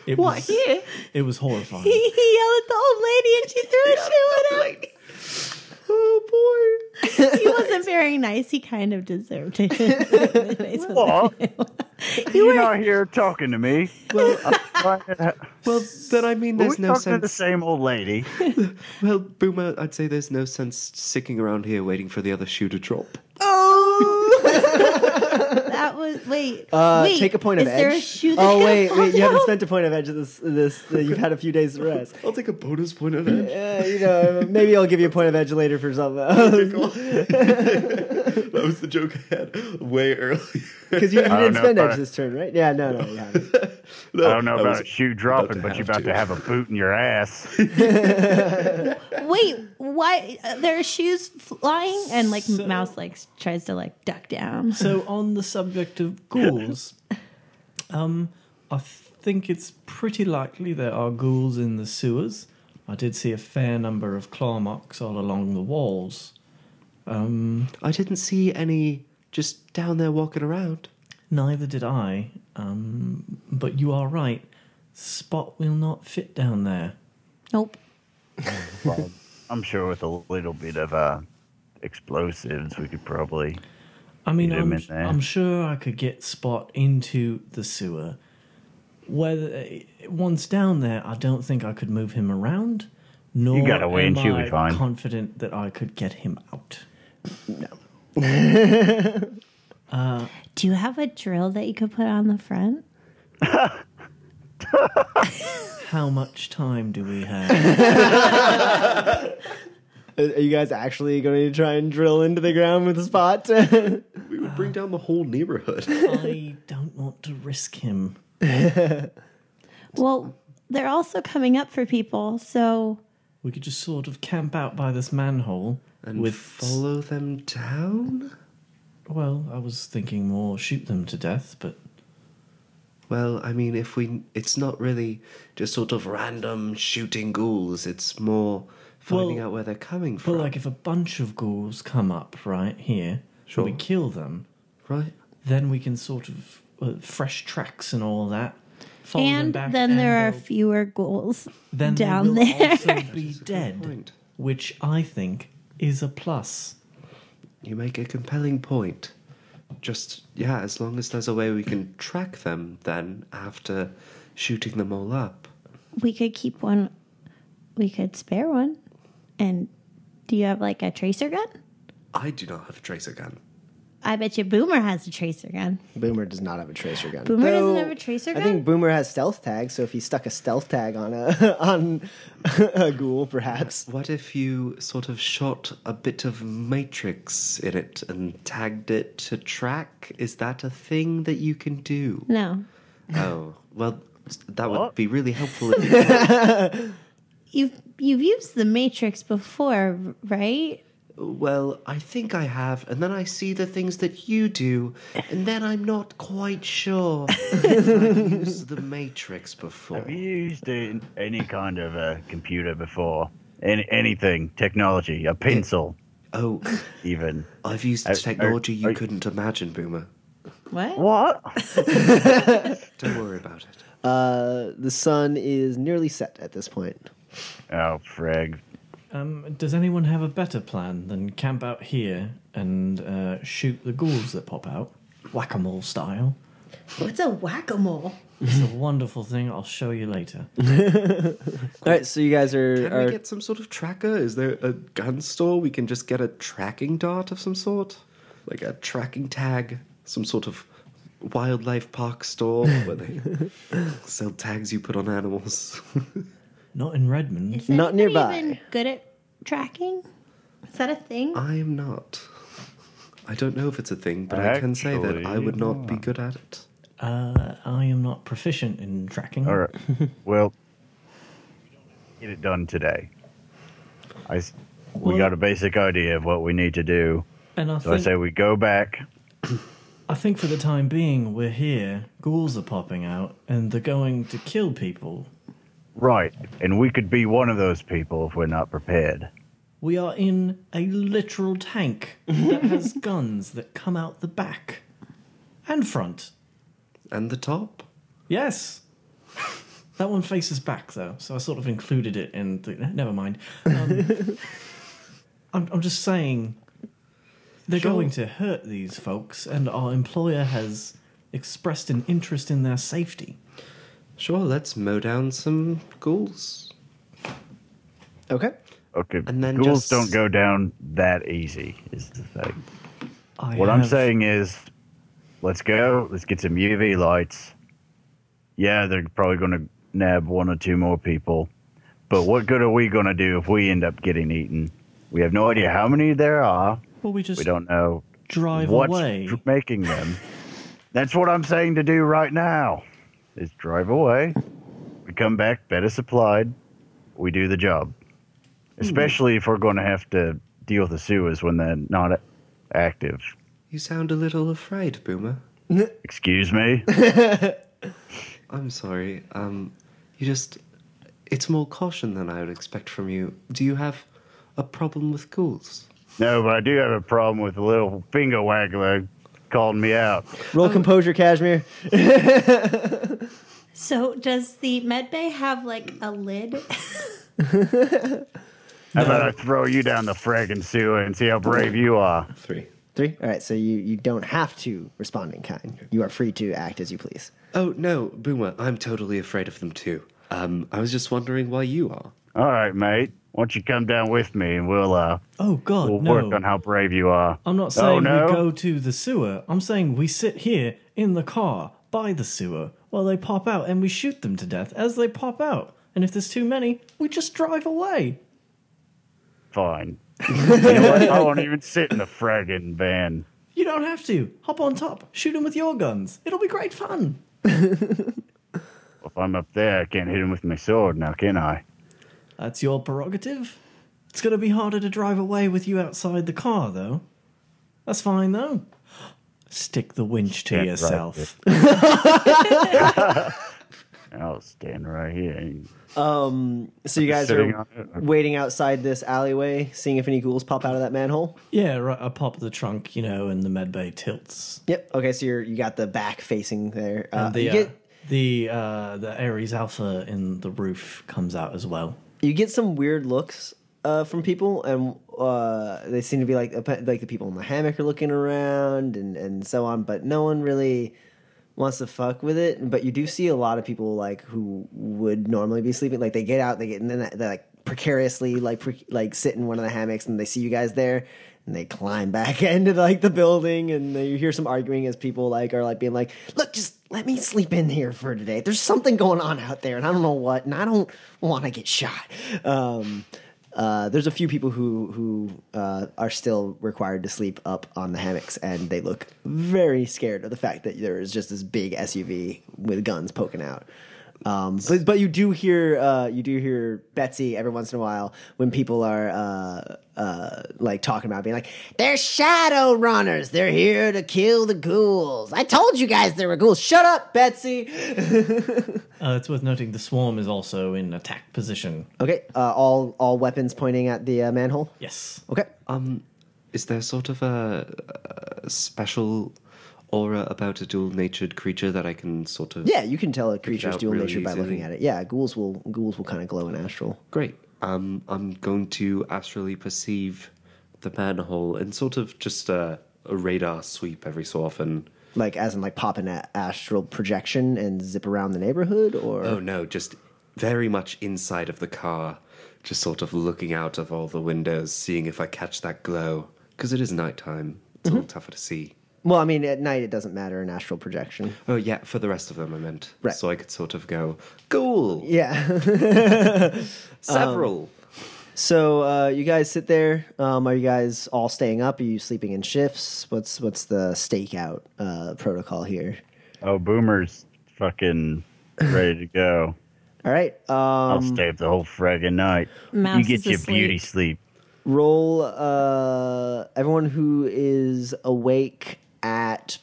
It What was, here? It was horrifying. he, he yelled at the old lady and she threw a shoe at him. Oh boy. He wasn't very nice. He kind of deserved it. What? You're not here talking to me. Well, Well, well, then I mean, we there's no talking to the same old lady. Well, Boomer, I'd say there's no sense sticking around here waiting for the other shoe to drop. Oh. That was wait. Uh, wait, take a point of is edge. there a shoe that oh wait, wait, you haven't spent a point of edge this this. Uh, you've had a few days to rest. I'll take a bonus point of edge. Uh, you know, maybe I'll give you a point of edge later for something that was the joke I had way earlier. because you, you didn't spend if I- edge this turn, right? Yeah, no, no, you. No, I don't know I about a shoe dropping, to but you're about to to. have a boot in your ass. Wait, why? Uh, there are shoes flying, and like Mouse like tries to like duck down. So, on the subject of ghouls, um, I think it's pretty likely there are ghouls in the sewers. I did see a fair number of claw marks all along the walls. Um, I didn't see any just down there walking around. neither did I. Um, but you are right. Spot will not fit down there. Nope. Well, I'm sure with a little bit of uh, explosives, we could probably. I mean, Get him I'm, in there. I'm sure I could get Spot into the sewer. Whether once down there, I don't think I could move him around. Nor You got a winch, am you'll be I fine. confident that I could get him out. No. Do you have a drill that you could put on the front? How much time do we have? Are you guys actually going to try and drill into the ground with a spot? We would bring down the whole neighborhood. I don't want to risk him. Well, they're also coming up for people, so We could just sort of camp out by this manhole And with. follow them down? Well, I was thinking more shoot them to death, but Well, I mean, if we. It's not really just sort of random shooting ghouls, it's more finding Well- out where they're coming but from. like if a bunch of ghouls come up right here, Sure. we kill them. right? then we can sort of uh, fresh tracks and all that. follow them and back then there are fewer ghouls then they down will there. also be dead, which I think is a plus. You make a compelling point. Just, yeah, as long as there's a way we can track them then after shooting them all up. we could keep one. We could spare one. And do you have like a tracer gun? I do not have a tracer gun. I bet you Boomer has a tracer gun. Boomer does not have a tracer gun. Boomer doesn't have a tracer gun. I think Boomer has stealth tag, so if he stuck a stealth tag on a on a ghoul, perhaps. What if you sort of shot a bit of matrix in it and tagged it to track? Is that a thing that you can do? No. Oh, well, that would What? be really helpful if you. You've you've used the Matrix before, right? Well, I think I have, and then I see the things that you do, and then I'm not quite sure if I've used the matrix before. Have you used a, any kind of a computer before? Any, anything, technology, a pencil, Oh, even. I've used Are- technology are- you are- couldn't imagine, Boomer. What? What? Don't worry about it. Uh, the sun is nearly set at this point. Oh, frig. Um, does anyone have a better plan than camp out here and uh, shoot the ghouls that pop out, whack a mole style? What's a whack a mole? It's a wonderful thing. I'll show you later. All right, so you guys are, Can are we get some sort of tracker? Is there a gun store we can just get a tracking dart of some sort? Like a tracking tag? Some sort of wildlife park store where they sell tags you put on animals? Not in Redmond. Is Not anybody nearby. Even good at tracking? Is that a thing? I am not. I don't know if it's a thing, but I can say that I would not be good at it. Uh, I am not proficient in tracking. All right. well, get it done today. I, s- we Well- got a basic idea of what we need to do. And I So I think, say we go back. I think for the time being, we're here. Ghouls are popping out, and they're going to kill people. Right. And we could be one of those people if we're not prepared. We are in a literal tank that has guns that come out the back and front. And the top? Yes. That one faces back though, so I sort of included it in. The, never mind. Um, I'm, I'm just saying they're Sure. going to hurt these folks, and our employer has expressed an interest in their safety. Sure, let's mow down some ghouls. okay. Okay. And then ghouls just- don't go down that easy, is the thing. I What I'm saying is, let's go. Let's get some UV lights. Yeah, they're probably going to nab one or two more people. But what good are we going to do if we end up getting eaten? We have no idea how many there are. Well, we just We don't know drive what's away. dr- making them. That's what I'm saying to do right now. Is drive away. We come back better supplied. We do the job. Especially if we're going to have to deal with the sewers when they're not active. You sound a little afraid, Boomer. Excuse me. I'm sorry. Um, you just. It's more caution than I would expect from you. Do you have a problem with ghouls? No, but I do have a problem with a little finger waggler calling me out. Roll composure, Kashmir. So does the med bay have like a lid? How about I throw you down the fragging sewer and see how brave you are? Three. Three. All right, so you, you don't have to respond in kind. You are free to act as you please. Oh, no, Boomer, I'm totally afraid of them too. Um, I was just wondering why you are. All right, mate. Why don't you come down with me and we'll uh oh God, we'll no! work on how brave you are. I'm not Oh, saying no? we go to the sewer. I'm saying we sit here in the car by the sewer while they pop out, and we shoot them to death as they pop out. And if there's too many, we just drive away. Fine. you know? I won't even sit in the fragging van. You don't have to. Hop on top. Shoot them with your guns. It'll be great fun. If I'm up there, I can't hit him with my sword now, can I? That's your prerogative. It's going to be harder to drive away with you outside the car, though. That's fine, though. Stick the winch to Stand right yourself. I'll stand right here. Um, so you guys are waiting outside this alleyway, seeing if any ghouls pop out of that manhole. yeah, right. I pop the trunk, you know, and the medbay tilts. Yep. Okay, so you're you got the back facing there. Uh, And the you uh, get the uh, the Ares Alpha in the roof comes out as well. You get some weird looks uh, from people, and uh, they seem to be like like the people in the hammock are looking around and and so on, but no one really wants to fuck with it. But you do see a lot of people like who would normally be sleeping, like they get out, they get and then they like precariously like pre- like sit in one of the hammocks, and they see you guys there. And they climb back into like the building, and you hear some arguing as people like are like being like, "Look, just let me sleep in here for today. There's something going on out there, and I don't know what, and I don't want to get shot." Um, uh, there's a few people who who uh, are still required to sleep up on the hammocks, and they look very scared of the fact that there is just this big SUV with guns poking out. Um, but but you do hear uh, you do hear Betsy every once in a while when people are uh, like talking about being like they're shadow runners. They're here to kill the ghouls. I told you guys there were ghouls. Shut up, Betsy. Uh, it's worth noting the swarm is also in attack position. okay, uh, all all weapons pointing at the uh, manhole. Yes. Okay. Um, is there sort of a, a special aura about a dual-natured creature that I can sort of? Yeah, you can tell a creature's out dual really nature by looking at it. Yeah, ghouls will ghouls will kind of glow in astral. Great. Um, I'm going to astrally perceive the manhole and sort of just a, a radar sweep every so often. Like as in like pop an a- astral projection and zip around the neighborhood, or Oh no, just very much inside of the car, just sort of looking out of all the windows, seeing if I catch that glow. Because it is nighttime, it's a little tougher to see. Well, I mean at night it doesn't matter an astral projection. Oh yeah, for the rest of them I meant. Right. So I could sort of go, ghoul, Yeah. several. so uh, you guys sit there. Um, are you guys all staying up? Are you sleeping in shifts? What's what's the stakeout uh, protocol here? Oh, Boomer's fucking ready to go. All right. I'll Um, stay up the whole friggin' night. Mouse you get your asleep. beauty sleep. roll. Uh, everyone who is awake at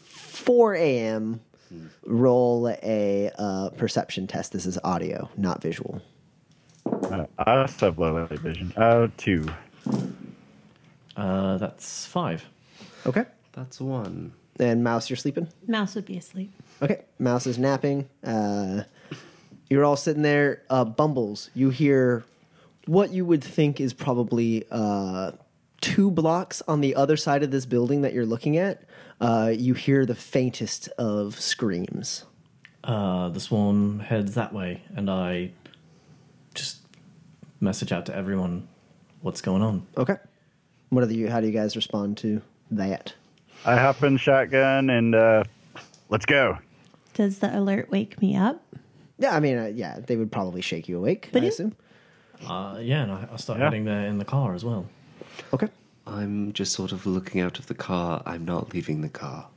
four a.m. Roll a uh, perception test. This is audio, not visual. Uh, I also have low light vision. Oh, two. Uh, that's five. Okay. That's one. And mouse, you're sleeping. Mouse would be asleep. Okay, Mouse is napping. Uh, you're all sitting there. Uh, Bumbles, you hear what you would think is probably uh, two blocks on the other side of this building that you're looking at. Uh, you hear the faintest of screams. Uh, the swarm heads that way, and I just message out to everyone what's going on. Okay. What are the, how do you guys respond to that? I hop in shotgun and uh, let's go. Does the alert wake me up? Yeah, I mean, uh, yeah, they would probably shake you awake, But I assume. Uh, yeah, and I, I start Yeah. heading there in the car as well. Okay. I'm just sort of looking out of the car. I'm not leaving the car.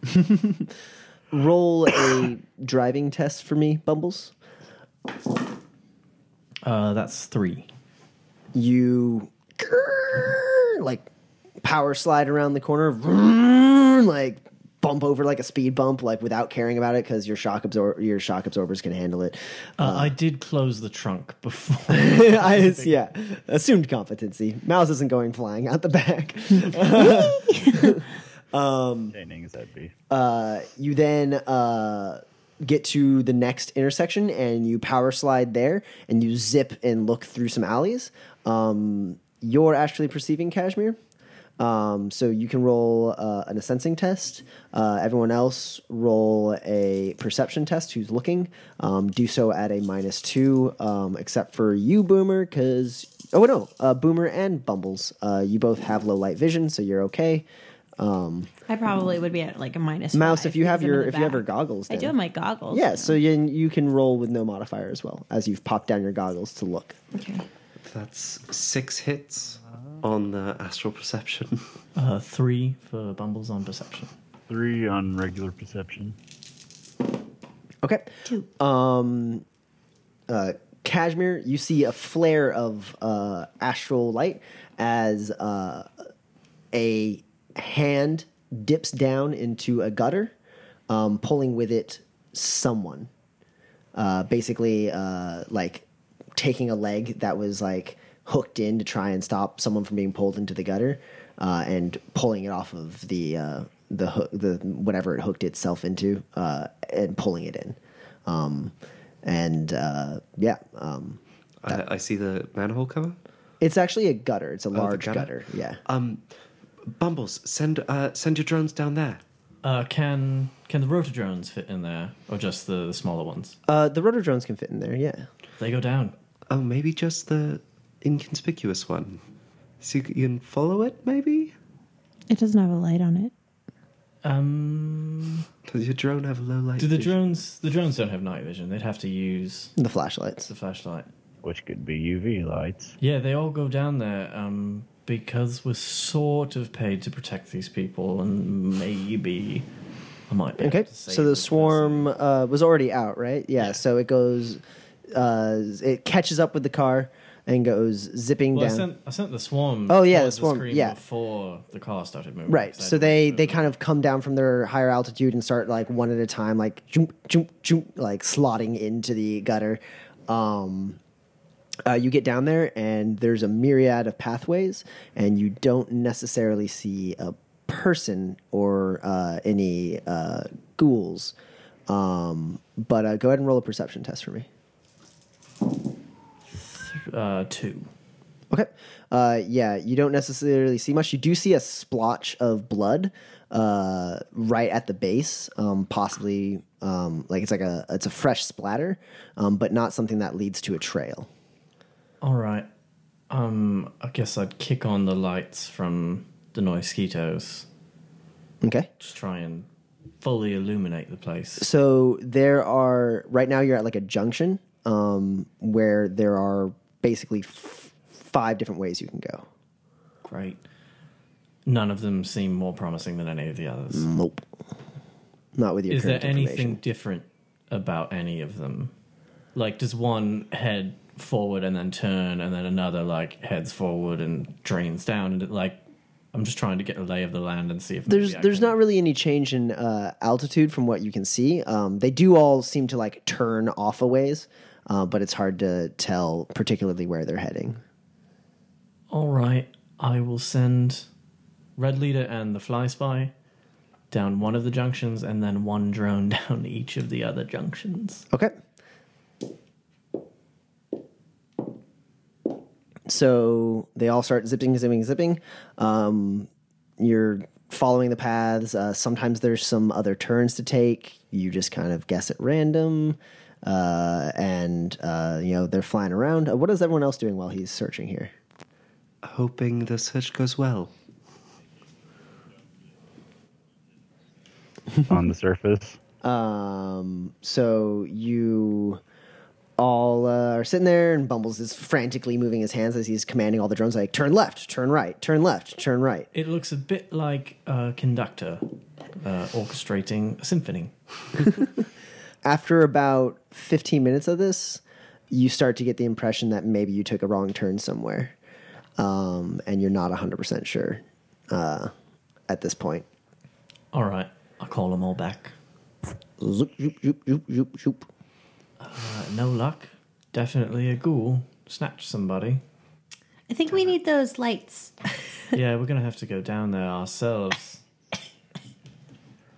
Roll a driving test for me, Bumbles. Uh, that's three. you like power slide around the corner, like bump over like a speed bump, like without caring about it because your shock absor- your shock absorbers can handle it. Uh, I did close the trunk before. I, yeah, assumed competency. Mouse isn't going flying out the back. Entertaining as that be. uh, you then uh, get to the next intersection and you power slide there and you zip and look through some alleys. Um, you're actually perceiving Kashmir. Um, so you can roll uh, an sensing test. Uh, everyone else roll a perception test. Who's looking? Um, do so at a minus two, um, except for you, Boomer, because oh no, uh, Boomer and Bumbles. Uh, you both have low light vision, so you're okay. Um, I probably would be at like a minus. Mouse, five if you have because I'm in your the if you have your back. goggles, I do have my goggles. yeah, so you, you can roll with no modifier as well as you've popped down your goggles to look. Okay. That's six hits on the astral perception. uh, three for Bumbles on perception. Three on regular perception. Okay. Two. Um, uh, Kashmir, you see a flare of uh, astral light as uh, a hand dips down into a gutter, um, pulling with it someone. Uh, basically, uh, like taking a leg that was like hooked in to try and stop someone from being pulled into the gutter, uh, and pulling it off of the uh, the hook, the whatever it hooked itself into, uh, and pulling it in. Um, and uh, yeah, um, I, I see the manhole cover. it's actually a gutter. It's a Oh, the large gutter. Yeah. Um, Bumbles, send uh, send your drones down there. Uh, can can the rotor drones fit in there, or just the, the smaller ones? Uh, the rotor drones can fit in there. Yeah. They go down. Oh, maybe just the inconspicuous one. So you, can follow it, maybe. It doesn't have a light on it. Um, Does your drone have a low light? do the vision? drones? The drones don't have night vision. They'd have to use The flashlights. the flashlight. Which could be UV lights. Yeah, they all go down there um, because we're sort of paid to protect these people, and maybe I might. Be able Okay, to save so the this swarm uh, was already out, right? Yeah, so it goes, uh, it catches up with the car and goes zipping Well, I down. sent I sent the swarm. Oh, yeah, the swarm, screen yeah. before the car started moving. Right. So they they kind of come down from their higher altitude and start like one at a time, like jump, jump, jump, like slotting into the gutter. Um, uh, you get down there and there's a myriad of pathways, and you don't necessarily see a person or uh, any uh, ghouls. Um, but uh, go ahead and roll a perception test for me. Uh, two. Okay. Uh, yeah, you don't necessarily see much. You do see a splotch of blood uh, right at the base, um, possibly um, like it's like a it's a fresh splatter, um, but not something that leads to a trail. All right. Um, I guess I'd kick on the lights from the mosquitoes. Okay. Just try and fully illuminate the place. So there are right now you're at like a junction um, where there are basically f- five different ways you can go. Great. None of them seem more promising than any of the others. Nope. Not with your Is there anything different about any of them? Like, does one head forward and then turn, and then another like heads forward and drains down? And it, like, I'm just trying to get a lay of the land and see if there's there's can- not really any change in uh, altitude from what you can see. Um, they do all seem to like turn off a ways, uh, but it's hard to tell particularly where they're heading. All right, I will send Red Leader and the Fly Spy down one of the junctions, and then one drone down each of the other junctions. Okay. So they all start zipping, zipping, zipping. Um, you're following the paths. Uh, sometimes there's some other turns to take. You just kind of guess at random. Uh, and, uh, you know, they're flying around. Uh, what is everyone else doing while he's searching here? Hoping the search goes well. on the surface. Um, so you all uh, are sitting there, and Bumbles is frantically moving his hands as he's commanding all the drones, like turn left, turn right, turn left, turn right. It looks a bit like a conductor uh, orchestrating a symphony. After about 15 minutes of this, you start to get the impression that maybe you took a wrong turn somewhere, um, and you're not 100% sure uh, at this point. All right, I'll call them all back. Zoop, zoop, zoop, zoop, zoop, zoop. Uh, no luck. Definitely a ghoul. Snatch somebody. I think we need those lights. yeah, we're gonna have to go down there ourselves.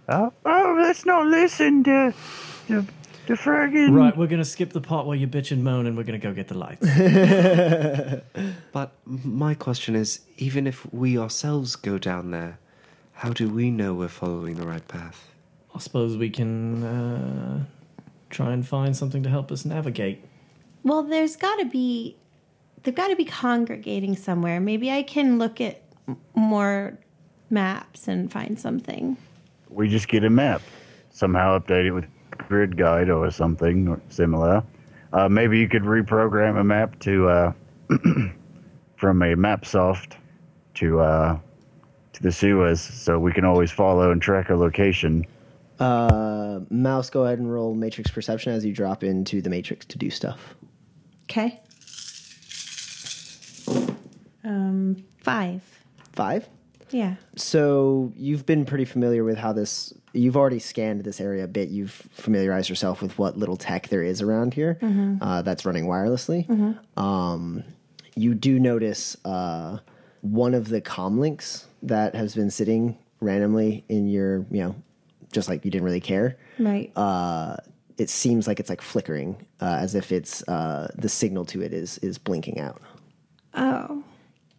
Oh, oh, let's not listen to to, to friggin' Right, we're gonna skip the part where you bitch and moan, and we're gonna go get the lights. But my question is even if we ourselves go down there, how do we know we're following the right path? I suppose we can uh, try and find something to help us navigate. Well, there's got to be, they've got to be congregating somewhere. Maybe I can look at more maps and find something. we just get a map, somehow update it with GridGuide or something or similar. Uh, maybe you could reprogram a map to uh, from a map soft to uh, to the sewers, so we can always follow and track a location. Uh, Mouse, go ahead and roll Matrix Perception as you drop into the Matrix to do stuff. Okay. Um, five. Five. Yeah. So you've been pretty familiar with how this. You've already scanned this area a bit. You've familiarized yourself with what little tech there is around here uh, that's running wirelessly. Um, you do notice uh, one of the comm links that has been sitting randomly in your, you know, just like you didn't really care. Right. Uh, it seems like it's like flickering, uh, as if it's uh, the signal to it is is blinking out. oh.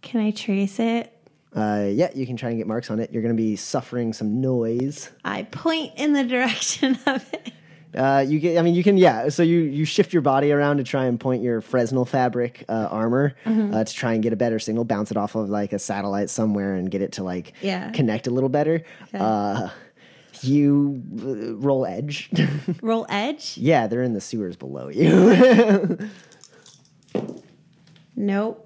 Can I trace it? Uh, yeah, you can try and get marks on it. You're going to be suffering some noise. I point in the direction of it. Uh, you get. I mean, you can. Yeah. So you you shift your body around to try and point your Fresnel fabric uh, armor Mm-hmm. uh, to try and get a better signal. Bounce it off of like a satellite somewhere and get it to like Yeah. connect a little better. Uh, you uh, roll edge. Roll edge? yeah, they're in the sewers below you. Nope.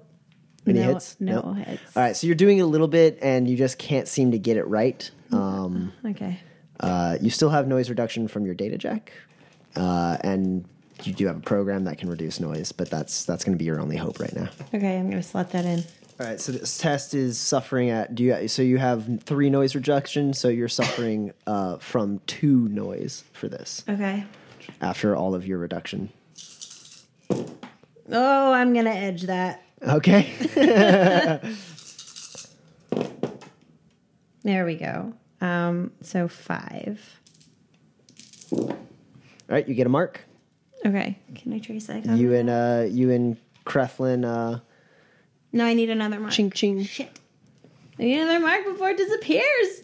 Any no, hits? No Nope. hits. All right, so you're doing it a little bit, and you just can't seem to get it right. Um, Okay. uh, you still have noise reduction from your data jack, uh, and you do have a program that can reduce noise, but that's that's going to be your only hope right now. Okay, I'm gonna slot that in. All right, so this test is suffering at. Do you? So you have three noise reduction, so you're suffering uh, from two noise for this Okay. after all of your reduction. Oh, I'm gonna edge that. Okay. There we go. Um, so five. all right, you get a mark. Okay. Can I trace that? You and uh, you and Creflin. Uh, No, I need another mark. ching ching. Shit. I need another mark before it disappears.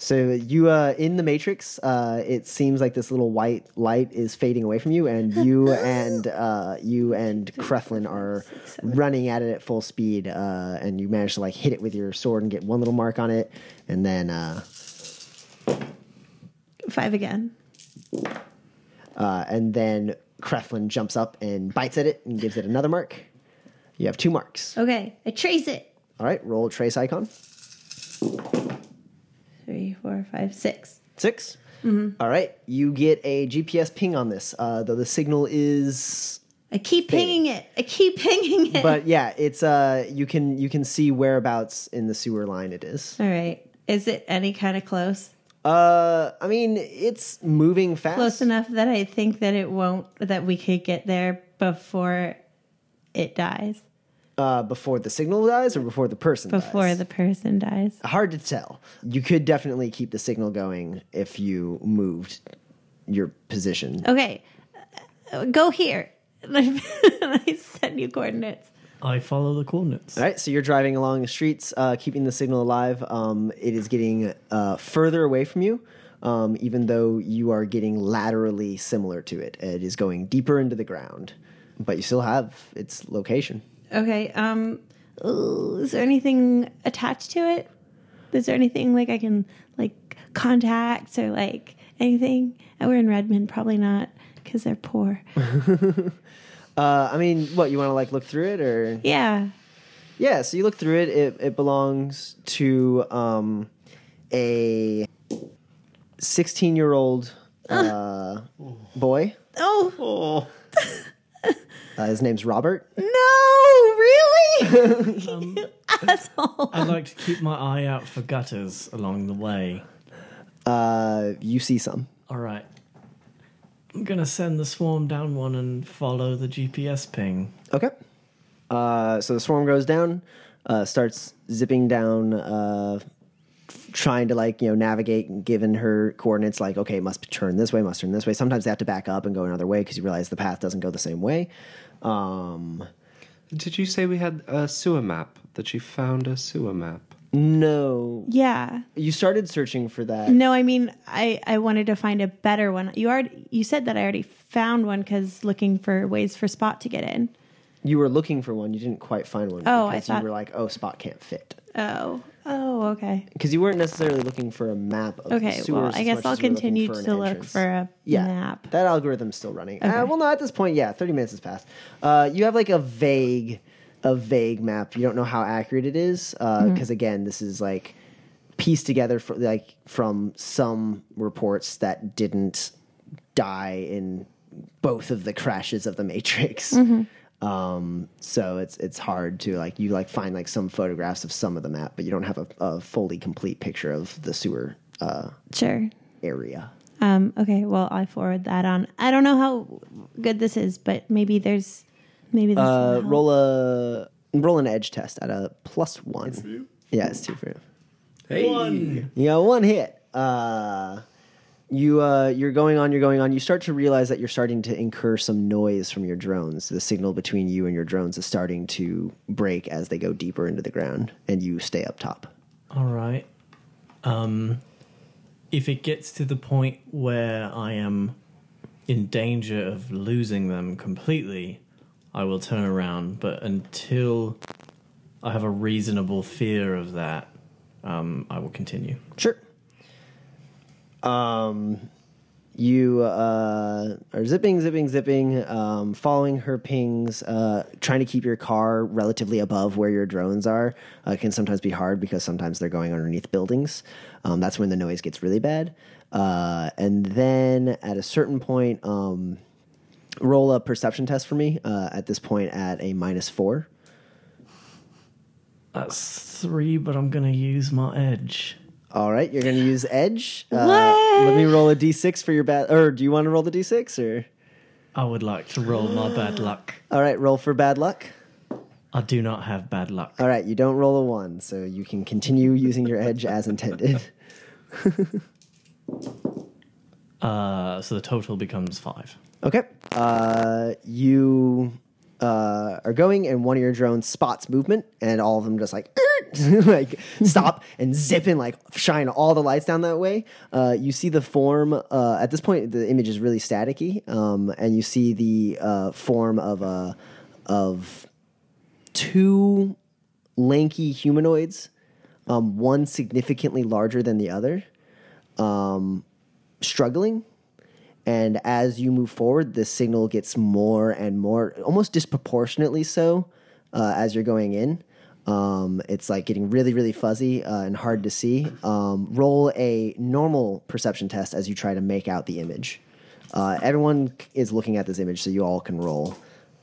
So you uh, in the Matrix, uh, it seems like this little white light is fading away from you, and you and uh, you and Creflin are running at it at full speed, uh, and you manage to like hit it with your sword and get one little mark on it, and then uh, Five again. uh, and then Creflin jumps up and bites at it and gives it another mark. You have two marks. Okay. I trace it. All right, roll trace icon. Three, four, five, six. 6 All right, you get a GPS ping on this, uh, though the signal is I keep pinging it. I keep pinging it. but yeah, it's uh you can you can see whereabouts in the sewer line it is. All right. Is it any kind of close? Uh I mean it's moving fast. Close enough that I think that it won't, that we could get there before it dies, Uh before the signal dies or before the person dies? before dies? the person dies. hard to tell. You could definitely keep the signal going if you moved your position. Okay. Uh, Go here. I send you coordinates. I follow the coordinates. All right, so you're driving along the streets, uh, keeping the signal alive. Um, it is getting uh, further away from you, um, even though you are getting laterally similar to it. It is going deeper into the ground, but you still have its location. Okay. Um, is there anything attached to it? Is there anything like I can like contacts or like anything? We're in Redmond, probably not because they're poor. Uh, I mean, what you want to like look through it, or Yeah. yeah? So you look through it. It, it belongs to um, a 16 year old uh, boy. Oh Uh, his name's Robert. no! Really? Asshole. I like to keep my eye out for gutters along the way. Uh, you see some. All right. I'm gonna send the swarm down one and follow the GPS ping. Okay. Uh, so the swarm goes down, uh, starts zipping down, uh, trying to like you know navigate, given her coordinates. Like, okay, must turn this way, must turn this way. Sometimes they have to back up and go another way because you realize the path doesn't go the same way. Um, Did you say we had a sewer map? That you found a sewer map? no, Yeah. you started searching for that. No, I mean, I I wanted to find a better one. You already you said that I already found one because looking for ways for Spot to get in. You were looking for one, you didn't quite find one. Oh, I because thought- you were like, oh, spot can't fit. Oh, oh, okay, Because you weren't necessarily looking for a map of okay. the sewers Well, I guess I'll as you were looking continue to look entrance. for a yeah, map. That algorithm's still running. Okay. Uh, well, no, at this point, yeah, thirty minutes has passed. Uh, you have like a vague, a vague map. You don't know how accurate it is because Mm-hmm. again, this is like pieced together for like from some reports that didn't die in both of the crashes of the Matrix. Mm-hmm. Um, so it's it's hard to like you like find like some photographs of some of the map, but you don't have a, a fully complete picture of the sewer uh, Sure. area. Um, okay. Well, I forward that on. I don't know how good this is, but maybe there's maybe this Uh, roll a roll an edge test at a plus one. Yeah, it's two for you. Hey, You got one hit. Uh, you uh, you're going on, you're going on. You start to realize that you're starting to incur some noise from your drones. The signal between you and your drones is starting to break as they go deeper into the ground, and you stay up top. All right. Um, if it gets to the point where I am in danger of losing them completely, I will turn around. But until I have a reasonable fear of that, um, I will continue. Sure. Um, you uh, are zipping, zipping, zipping, um, following her pings, uh, trying to keep your car relatively above where your drones are. Uh, can sometimes be hard because sometimes they're going underneath buildings. Um, that's when the noise gets really bad. Uh, and then at a certain point, um, roll a perception test for me. Uh, at this point, at a minus four. That's three, but I'm going to use my edge. All right, you're going to use edge. Uh, let me roll a d6 for your bad. Or do you want to roll the d6 or? I would like to roll my bad luck. All right, roll for bad luck. I do not have bad luck. All right, you don't roll a one, so you can continue using your edge as intended. Uh, so the total becomes five. Okay. Uh, you uh, are going, and one of your drones spots movement, and all of them just like like stop and zip and like shine all the lights down that way. Uh, you see the form. Uh, at this point, the image is really staticky, um, and you see the uh, form of a of two lanky humanoids, um, one significantly larger than the other, um, struggling. And as you move forward, the signal gets more and more, almost disproportionately so, uh, as you're going in. Um, it's like getting really, really fuzzy uh, and hard to see. Um, roll a normal perception test as you try to make out the image. Uh, everyone is looking at this image, so you all can roll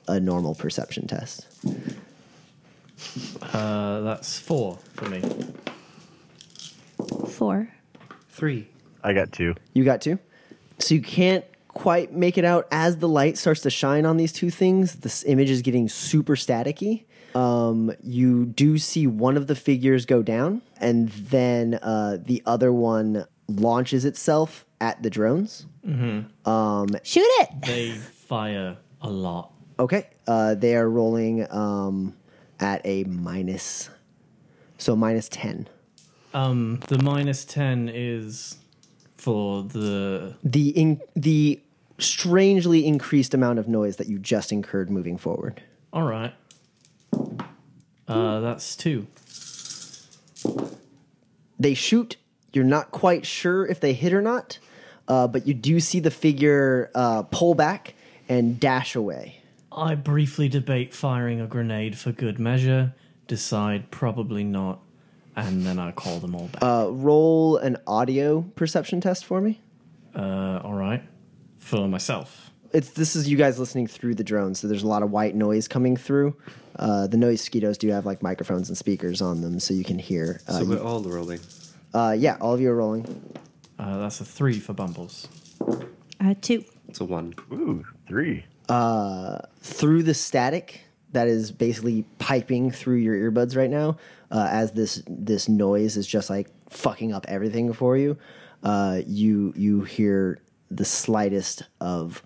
a normal perception test. Uh, that's four for me. Four. Three. I got two. You got two. So you can't quite make it out as the light starts to shine on these two things. This image is getting super staticky. Um, you do see one of the figures go down, and then uh, the other one launches itself at the drones. Shoot it. They fire a lot. Okay, uh, they are rolling um, at a minus, so minus ten. Um, the minus ten is for the The in- the strangely increased amount of noise that you just incurred moving forward. all right. Uh, that's two. they shoot. You're not quite sure if they hit or not, uh, but you do see the figure uh, pull back and dash away. I briefly debate firing a grenade for good measure. Decide probably not, and then I call them all back. Uh, roll an audio perception test for me. Uh, all right, for myself. It's this is you guys listening through the drone, so there's a lot of white noise coming through. Uh, the noise mosquitoes do have like microphones and speakers on them, so you can hear. Uh, So we're all rolling. uh, yeah, all of you are rolling. Uh, that's a three for Bumbles. Uh, two. It's a one. Ooh, three. through the static that is basically piping through your earbuds right now, uh, as this this noise is just like fucking up everything for you. Uh, you you hear the slightest of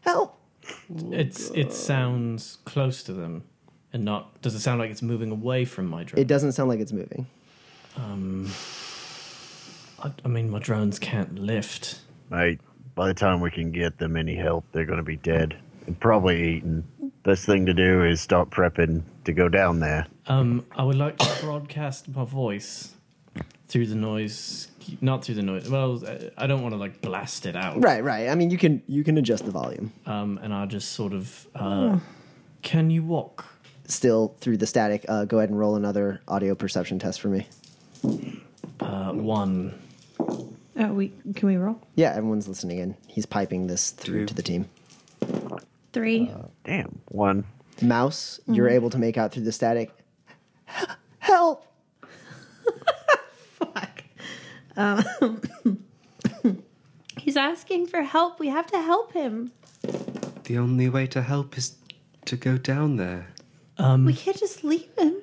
help. It's it sounds close to them, and not. Does it sound like it's moving away from my drone? It doesn't sound like it's moving. I, I mean, my drones can't lift. Mate, by the time we can get them any help, they're going to be dead and probably eaten. Best thing to do is start prepping to go down there. Um, I would like to broadcast my voice through the noise, not through the noise. Well, I don't want to like blast it out. Right, right. I mean, you can you can adjust the volume Um, and I'll just sort of. Uh, Can you walk? still through the static. Uh, go ahead and roll another audio perception test for me. Uh, one. Oh, we can we roll? Yeah, everyone's listening in. He's piping this through Two. to the team. Three. Uh, damn, one. Mouse, you're mm-hmm. able to make out through the static. Help! Fuck. Um, he's asking for help. We have to help him. The only way to help is to go down there. Um, we can't just leave him.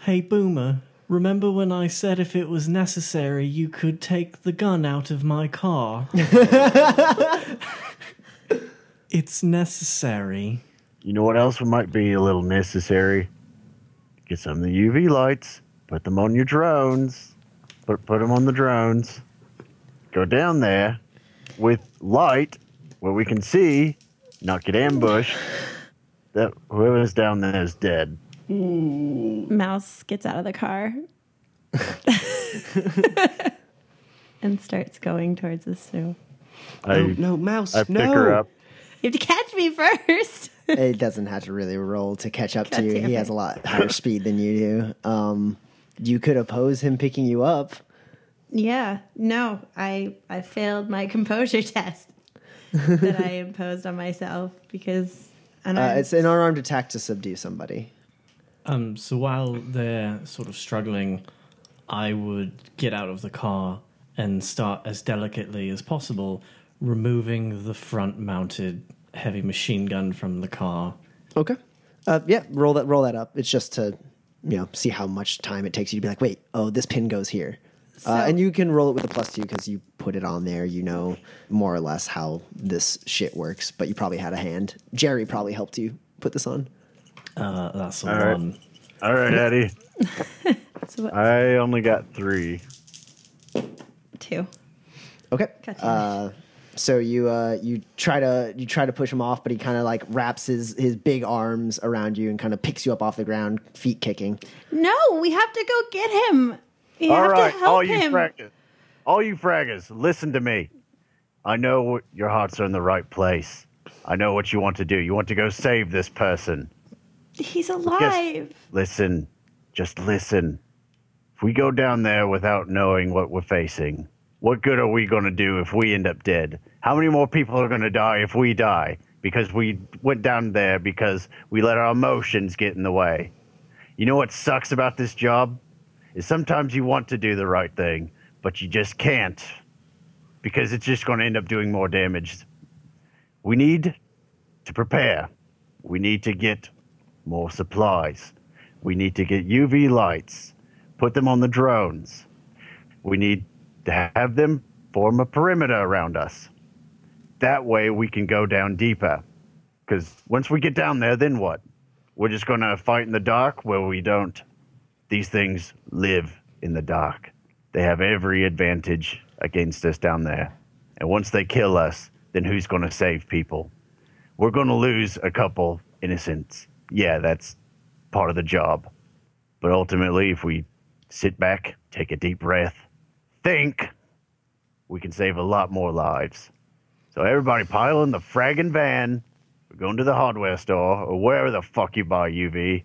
Hey, Boomer. Remember when I said if it was necessary, you could take the gun out of my car? it's necessary. You know what else might be a little necessary? Get some of the UV lights, put them on your drones. Put, put them on the drones. go down there with light where we can see, not get ambushed. That whoever's down there is dead. Mouse gets out of the car and starts going towards the snow. I, oh, no, mouse. I pick no. her up. You have to catch me first. it doesn't have to really roll to catch up to you. He it. has a lot higher speed than you do. Um, you could oppose him picking you up. yeah, no, I I failed my composure test that I imposed on myself because and Uh, it's an unarmed attack to subdue somebody. Um, so while they're sort of struggling, I would get out of the car and start as delicately as possible removing the front mounted heavy machine gun from the car. Okay. Uh, yeah, roll that. Roll that up. It's just to, you know, see how much time it takes you to be like, wait, oh, this pin goes here, uh, and you can roll it with a plus two because you put it on there. You know more or less how this shit works, but you probably had a hand. Jerry probably helped you put this on. Uh, that's the All right. one. All right, Eddie. so what, I only got three. two. Okay. God damn it. Uh, so you uh, you try to you try to push him off, but he kind of like wraps his his big arms around you and kind of picks you up off the ground, feet kicking. No, we have to go get him. We All have right, to help all you him. fraggers, all you fraggers, listen to me. I know your hearts are in the right place. I know what you want to do. You want to go save this person. He's alive. Listen, just listen. If we go down there without knowing what we're facing, what good are we going to do if we end up dead? How many more people are going to die if we die because we went down there because we let our emotions get in the way? You know what sucks about this job? Is sometimes you want to do the right thing, but you just can't because it's just going to end up doing more damage. We need to prepare. We need to get more supplies. We need to get UV lights, put them on the drones. We need to have them form a perimeter around us. That way we can go down deeper. Because once we get down there, then what? We're just going to fight in the dark where we don't. These things live in the dark. They have every advantage against us down there. And once they kill us, then who's going to save people? We're going to lose a couple innocents. Yeah, that's part of the job. But ultimately, if we sit back, take a deep breath, think, we can save a lot more lives. So everybody pile in the fragging van. We're going to the hardware store or wherever the fuck you buy UV.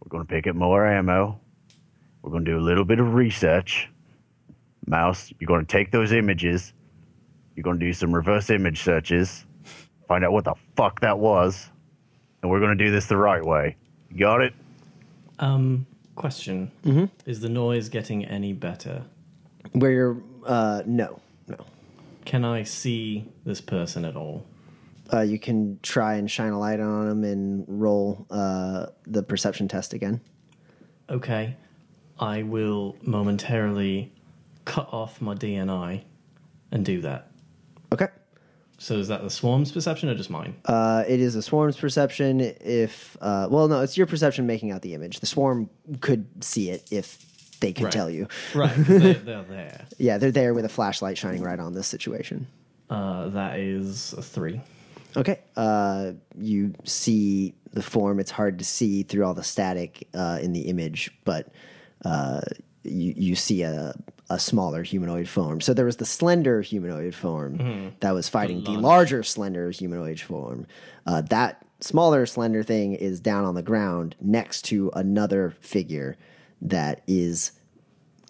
We're going to pick up more ammo. We're going to do a little bit of research. Mouse, you're going to take those images. You're going to do some reverse image searches. Find out what the fuck that was. And we're going to do this the right way. You got it? Um, question: Is the noise getting any better? Where you're uh, no no. Can I see this person at all? Uh, you can try and shine a light on him and roll uh, the perception test again. Okay, I will momentarily cut off my DNI and do that. Okay. So is that the swarm's perception or just mine? Uh, it is a swarm's perception. If uh, well, no, it's your perception making out the image. The swarm could see it if they could Right. tell you. right, they're, they're there. Yeah, they're there with a flashlight shining right on this situation. Uh, that is a three. Okay. Uh, you see the form. It's hard to see through all the static uh, in the image, but uh, you you see a a smaller humanoid form. So there was the slender humanoid form that was fighting the, large. larger slender humanoid form. Uh, that smaller slender thing is down on the ground next to another figure that is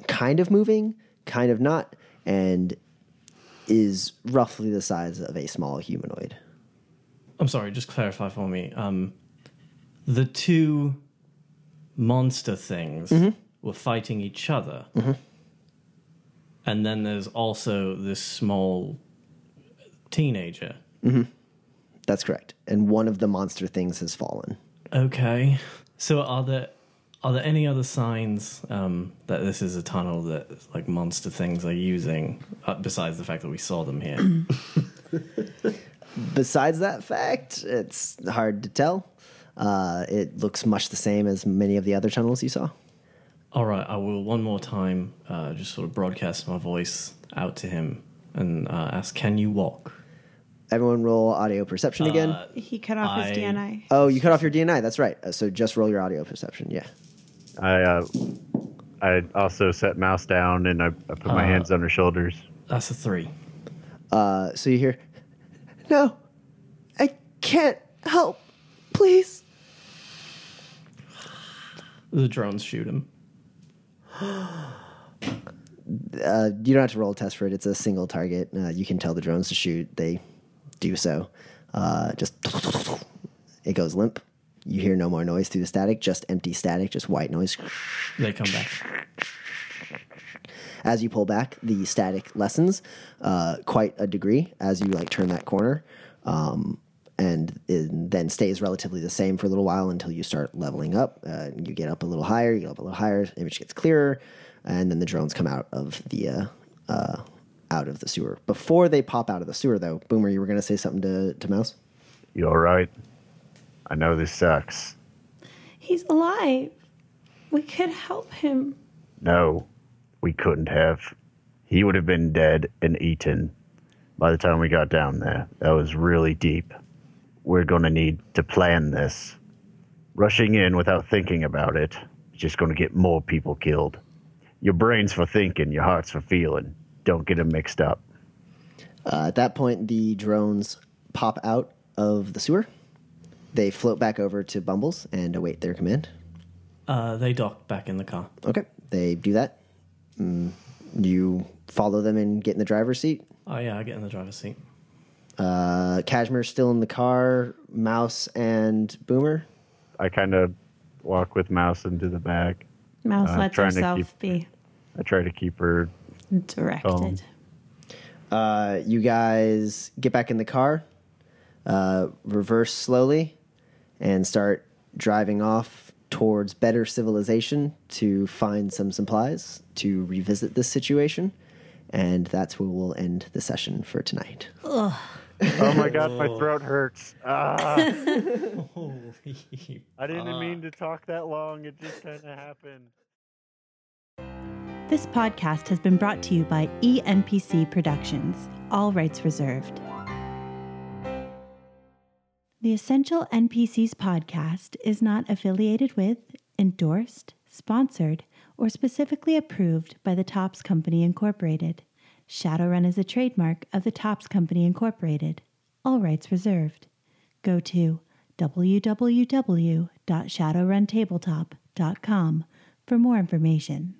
kind of moving, kind of not, and is roughly the size of a small humanoid. I'm sorry, just clarify for me. Um, the two monster things were fighting each other. And then there's also this small teenager. That's correct. And one of the monster things has fallen. Okay. So are there are there any other signs um, that this is a tunnel that like monster things are using uh, besides the fact that we saw them here? Besides that fact, it's hard to tell. Uh, it looks much the same as many of the other tunnels you saw. All right, I will one more time uh, just sort of broadcast my voice out to him. and uh, ask, "Can you walk?" Everyone roll audio perception again. Uh, He cut off I- his DNI. oh, you cut off your DNI. That's right. Uh, so just roll your audio perception. Yeah. I uh, I also set Mouse down and I, I put my Uh, hands on her shoulders. That's a three. Uh, so you hear, no, I can't help. Please. The drones shoot him. Uh, you don't have to roll a test for it. It's a single target. Uh, you can tell the drones to shoot. They do so. Uh, just it goes limp. You hear no more noise through the static. Just empty static. Just white noise. They come back. As you pull back, the static lessens uh, quite a degree as you like turn that corner, um, and then stays relatively the same for a little while until you start leveling up. Uh, you get up a little higher, you get up a little higher, image gets clearer, and then the drones come out of the uh, uh, out of the sewer. Before they pop out of the sewer, though, Boomer, you were going to say something to to Mouse. You all right? I know this sucks. He's alive. We could help him. No, we couldn't have. He would have been dead and eaten by the time we got down there. That was really deep. We're going to need to plan this. Rushing in without thinking about it is just going to get more people killed. Your brain's for thinking, your heart's for feeling. Don't get them mixed up. Uh, at that point, the drones pop out of the sewer. They float back over to Bumbles and await their command. Uh, they dock back in the car. Okay, they do that. Mm, you follow them and get in the driver's seat. Oh yeah, I get in the driver's seat. Uh, Kashmir's still in the car. Mouse and Boomer. I kind of walk with Mouse into the back. Mouse Uh, lets herself keep- be I try to keep her directed. calm. Uh, you guys get back in the car, uh, reverse slowly, and start driving off towards better civilization to find some supplies to revisit this situation. And that's where we'll end the session for tonight. Oh my god, my throat hurts. Ah. I didn't mean to talk that long. It just kind of happened. This podcast has been brought to you by ENPC Productions, all rights reserved. The Essential NPCs podcast is not affiliated with, endorsed, sponsored, or specifically approved by the Topps Company Incorporated. Shadowrun is a trademark of the Topps Company Incorporated, all rights reserved. Go to www.shadowruntabletop.com for more information.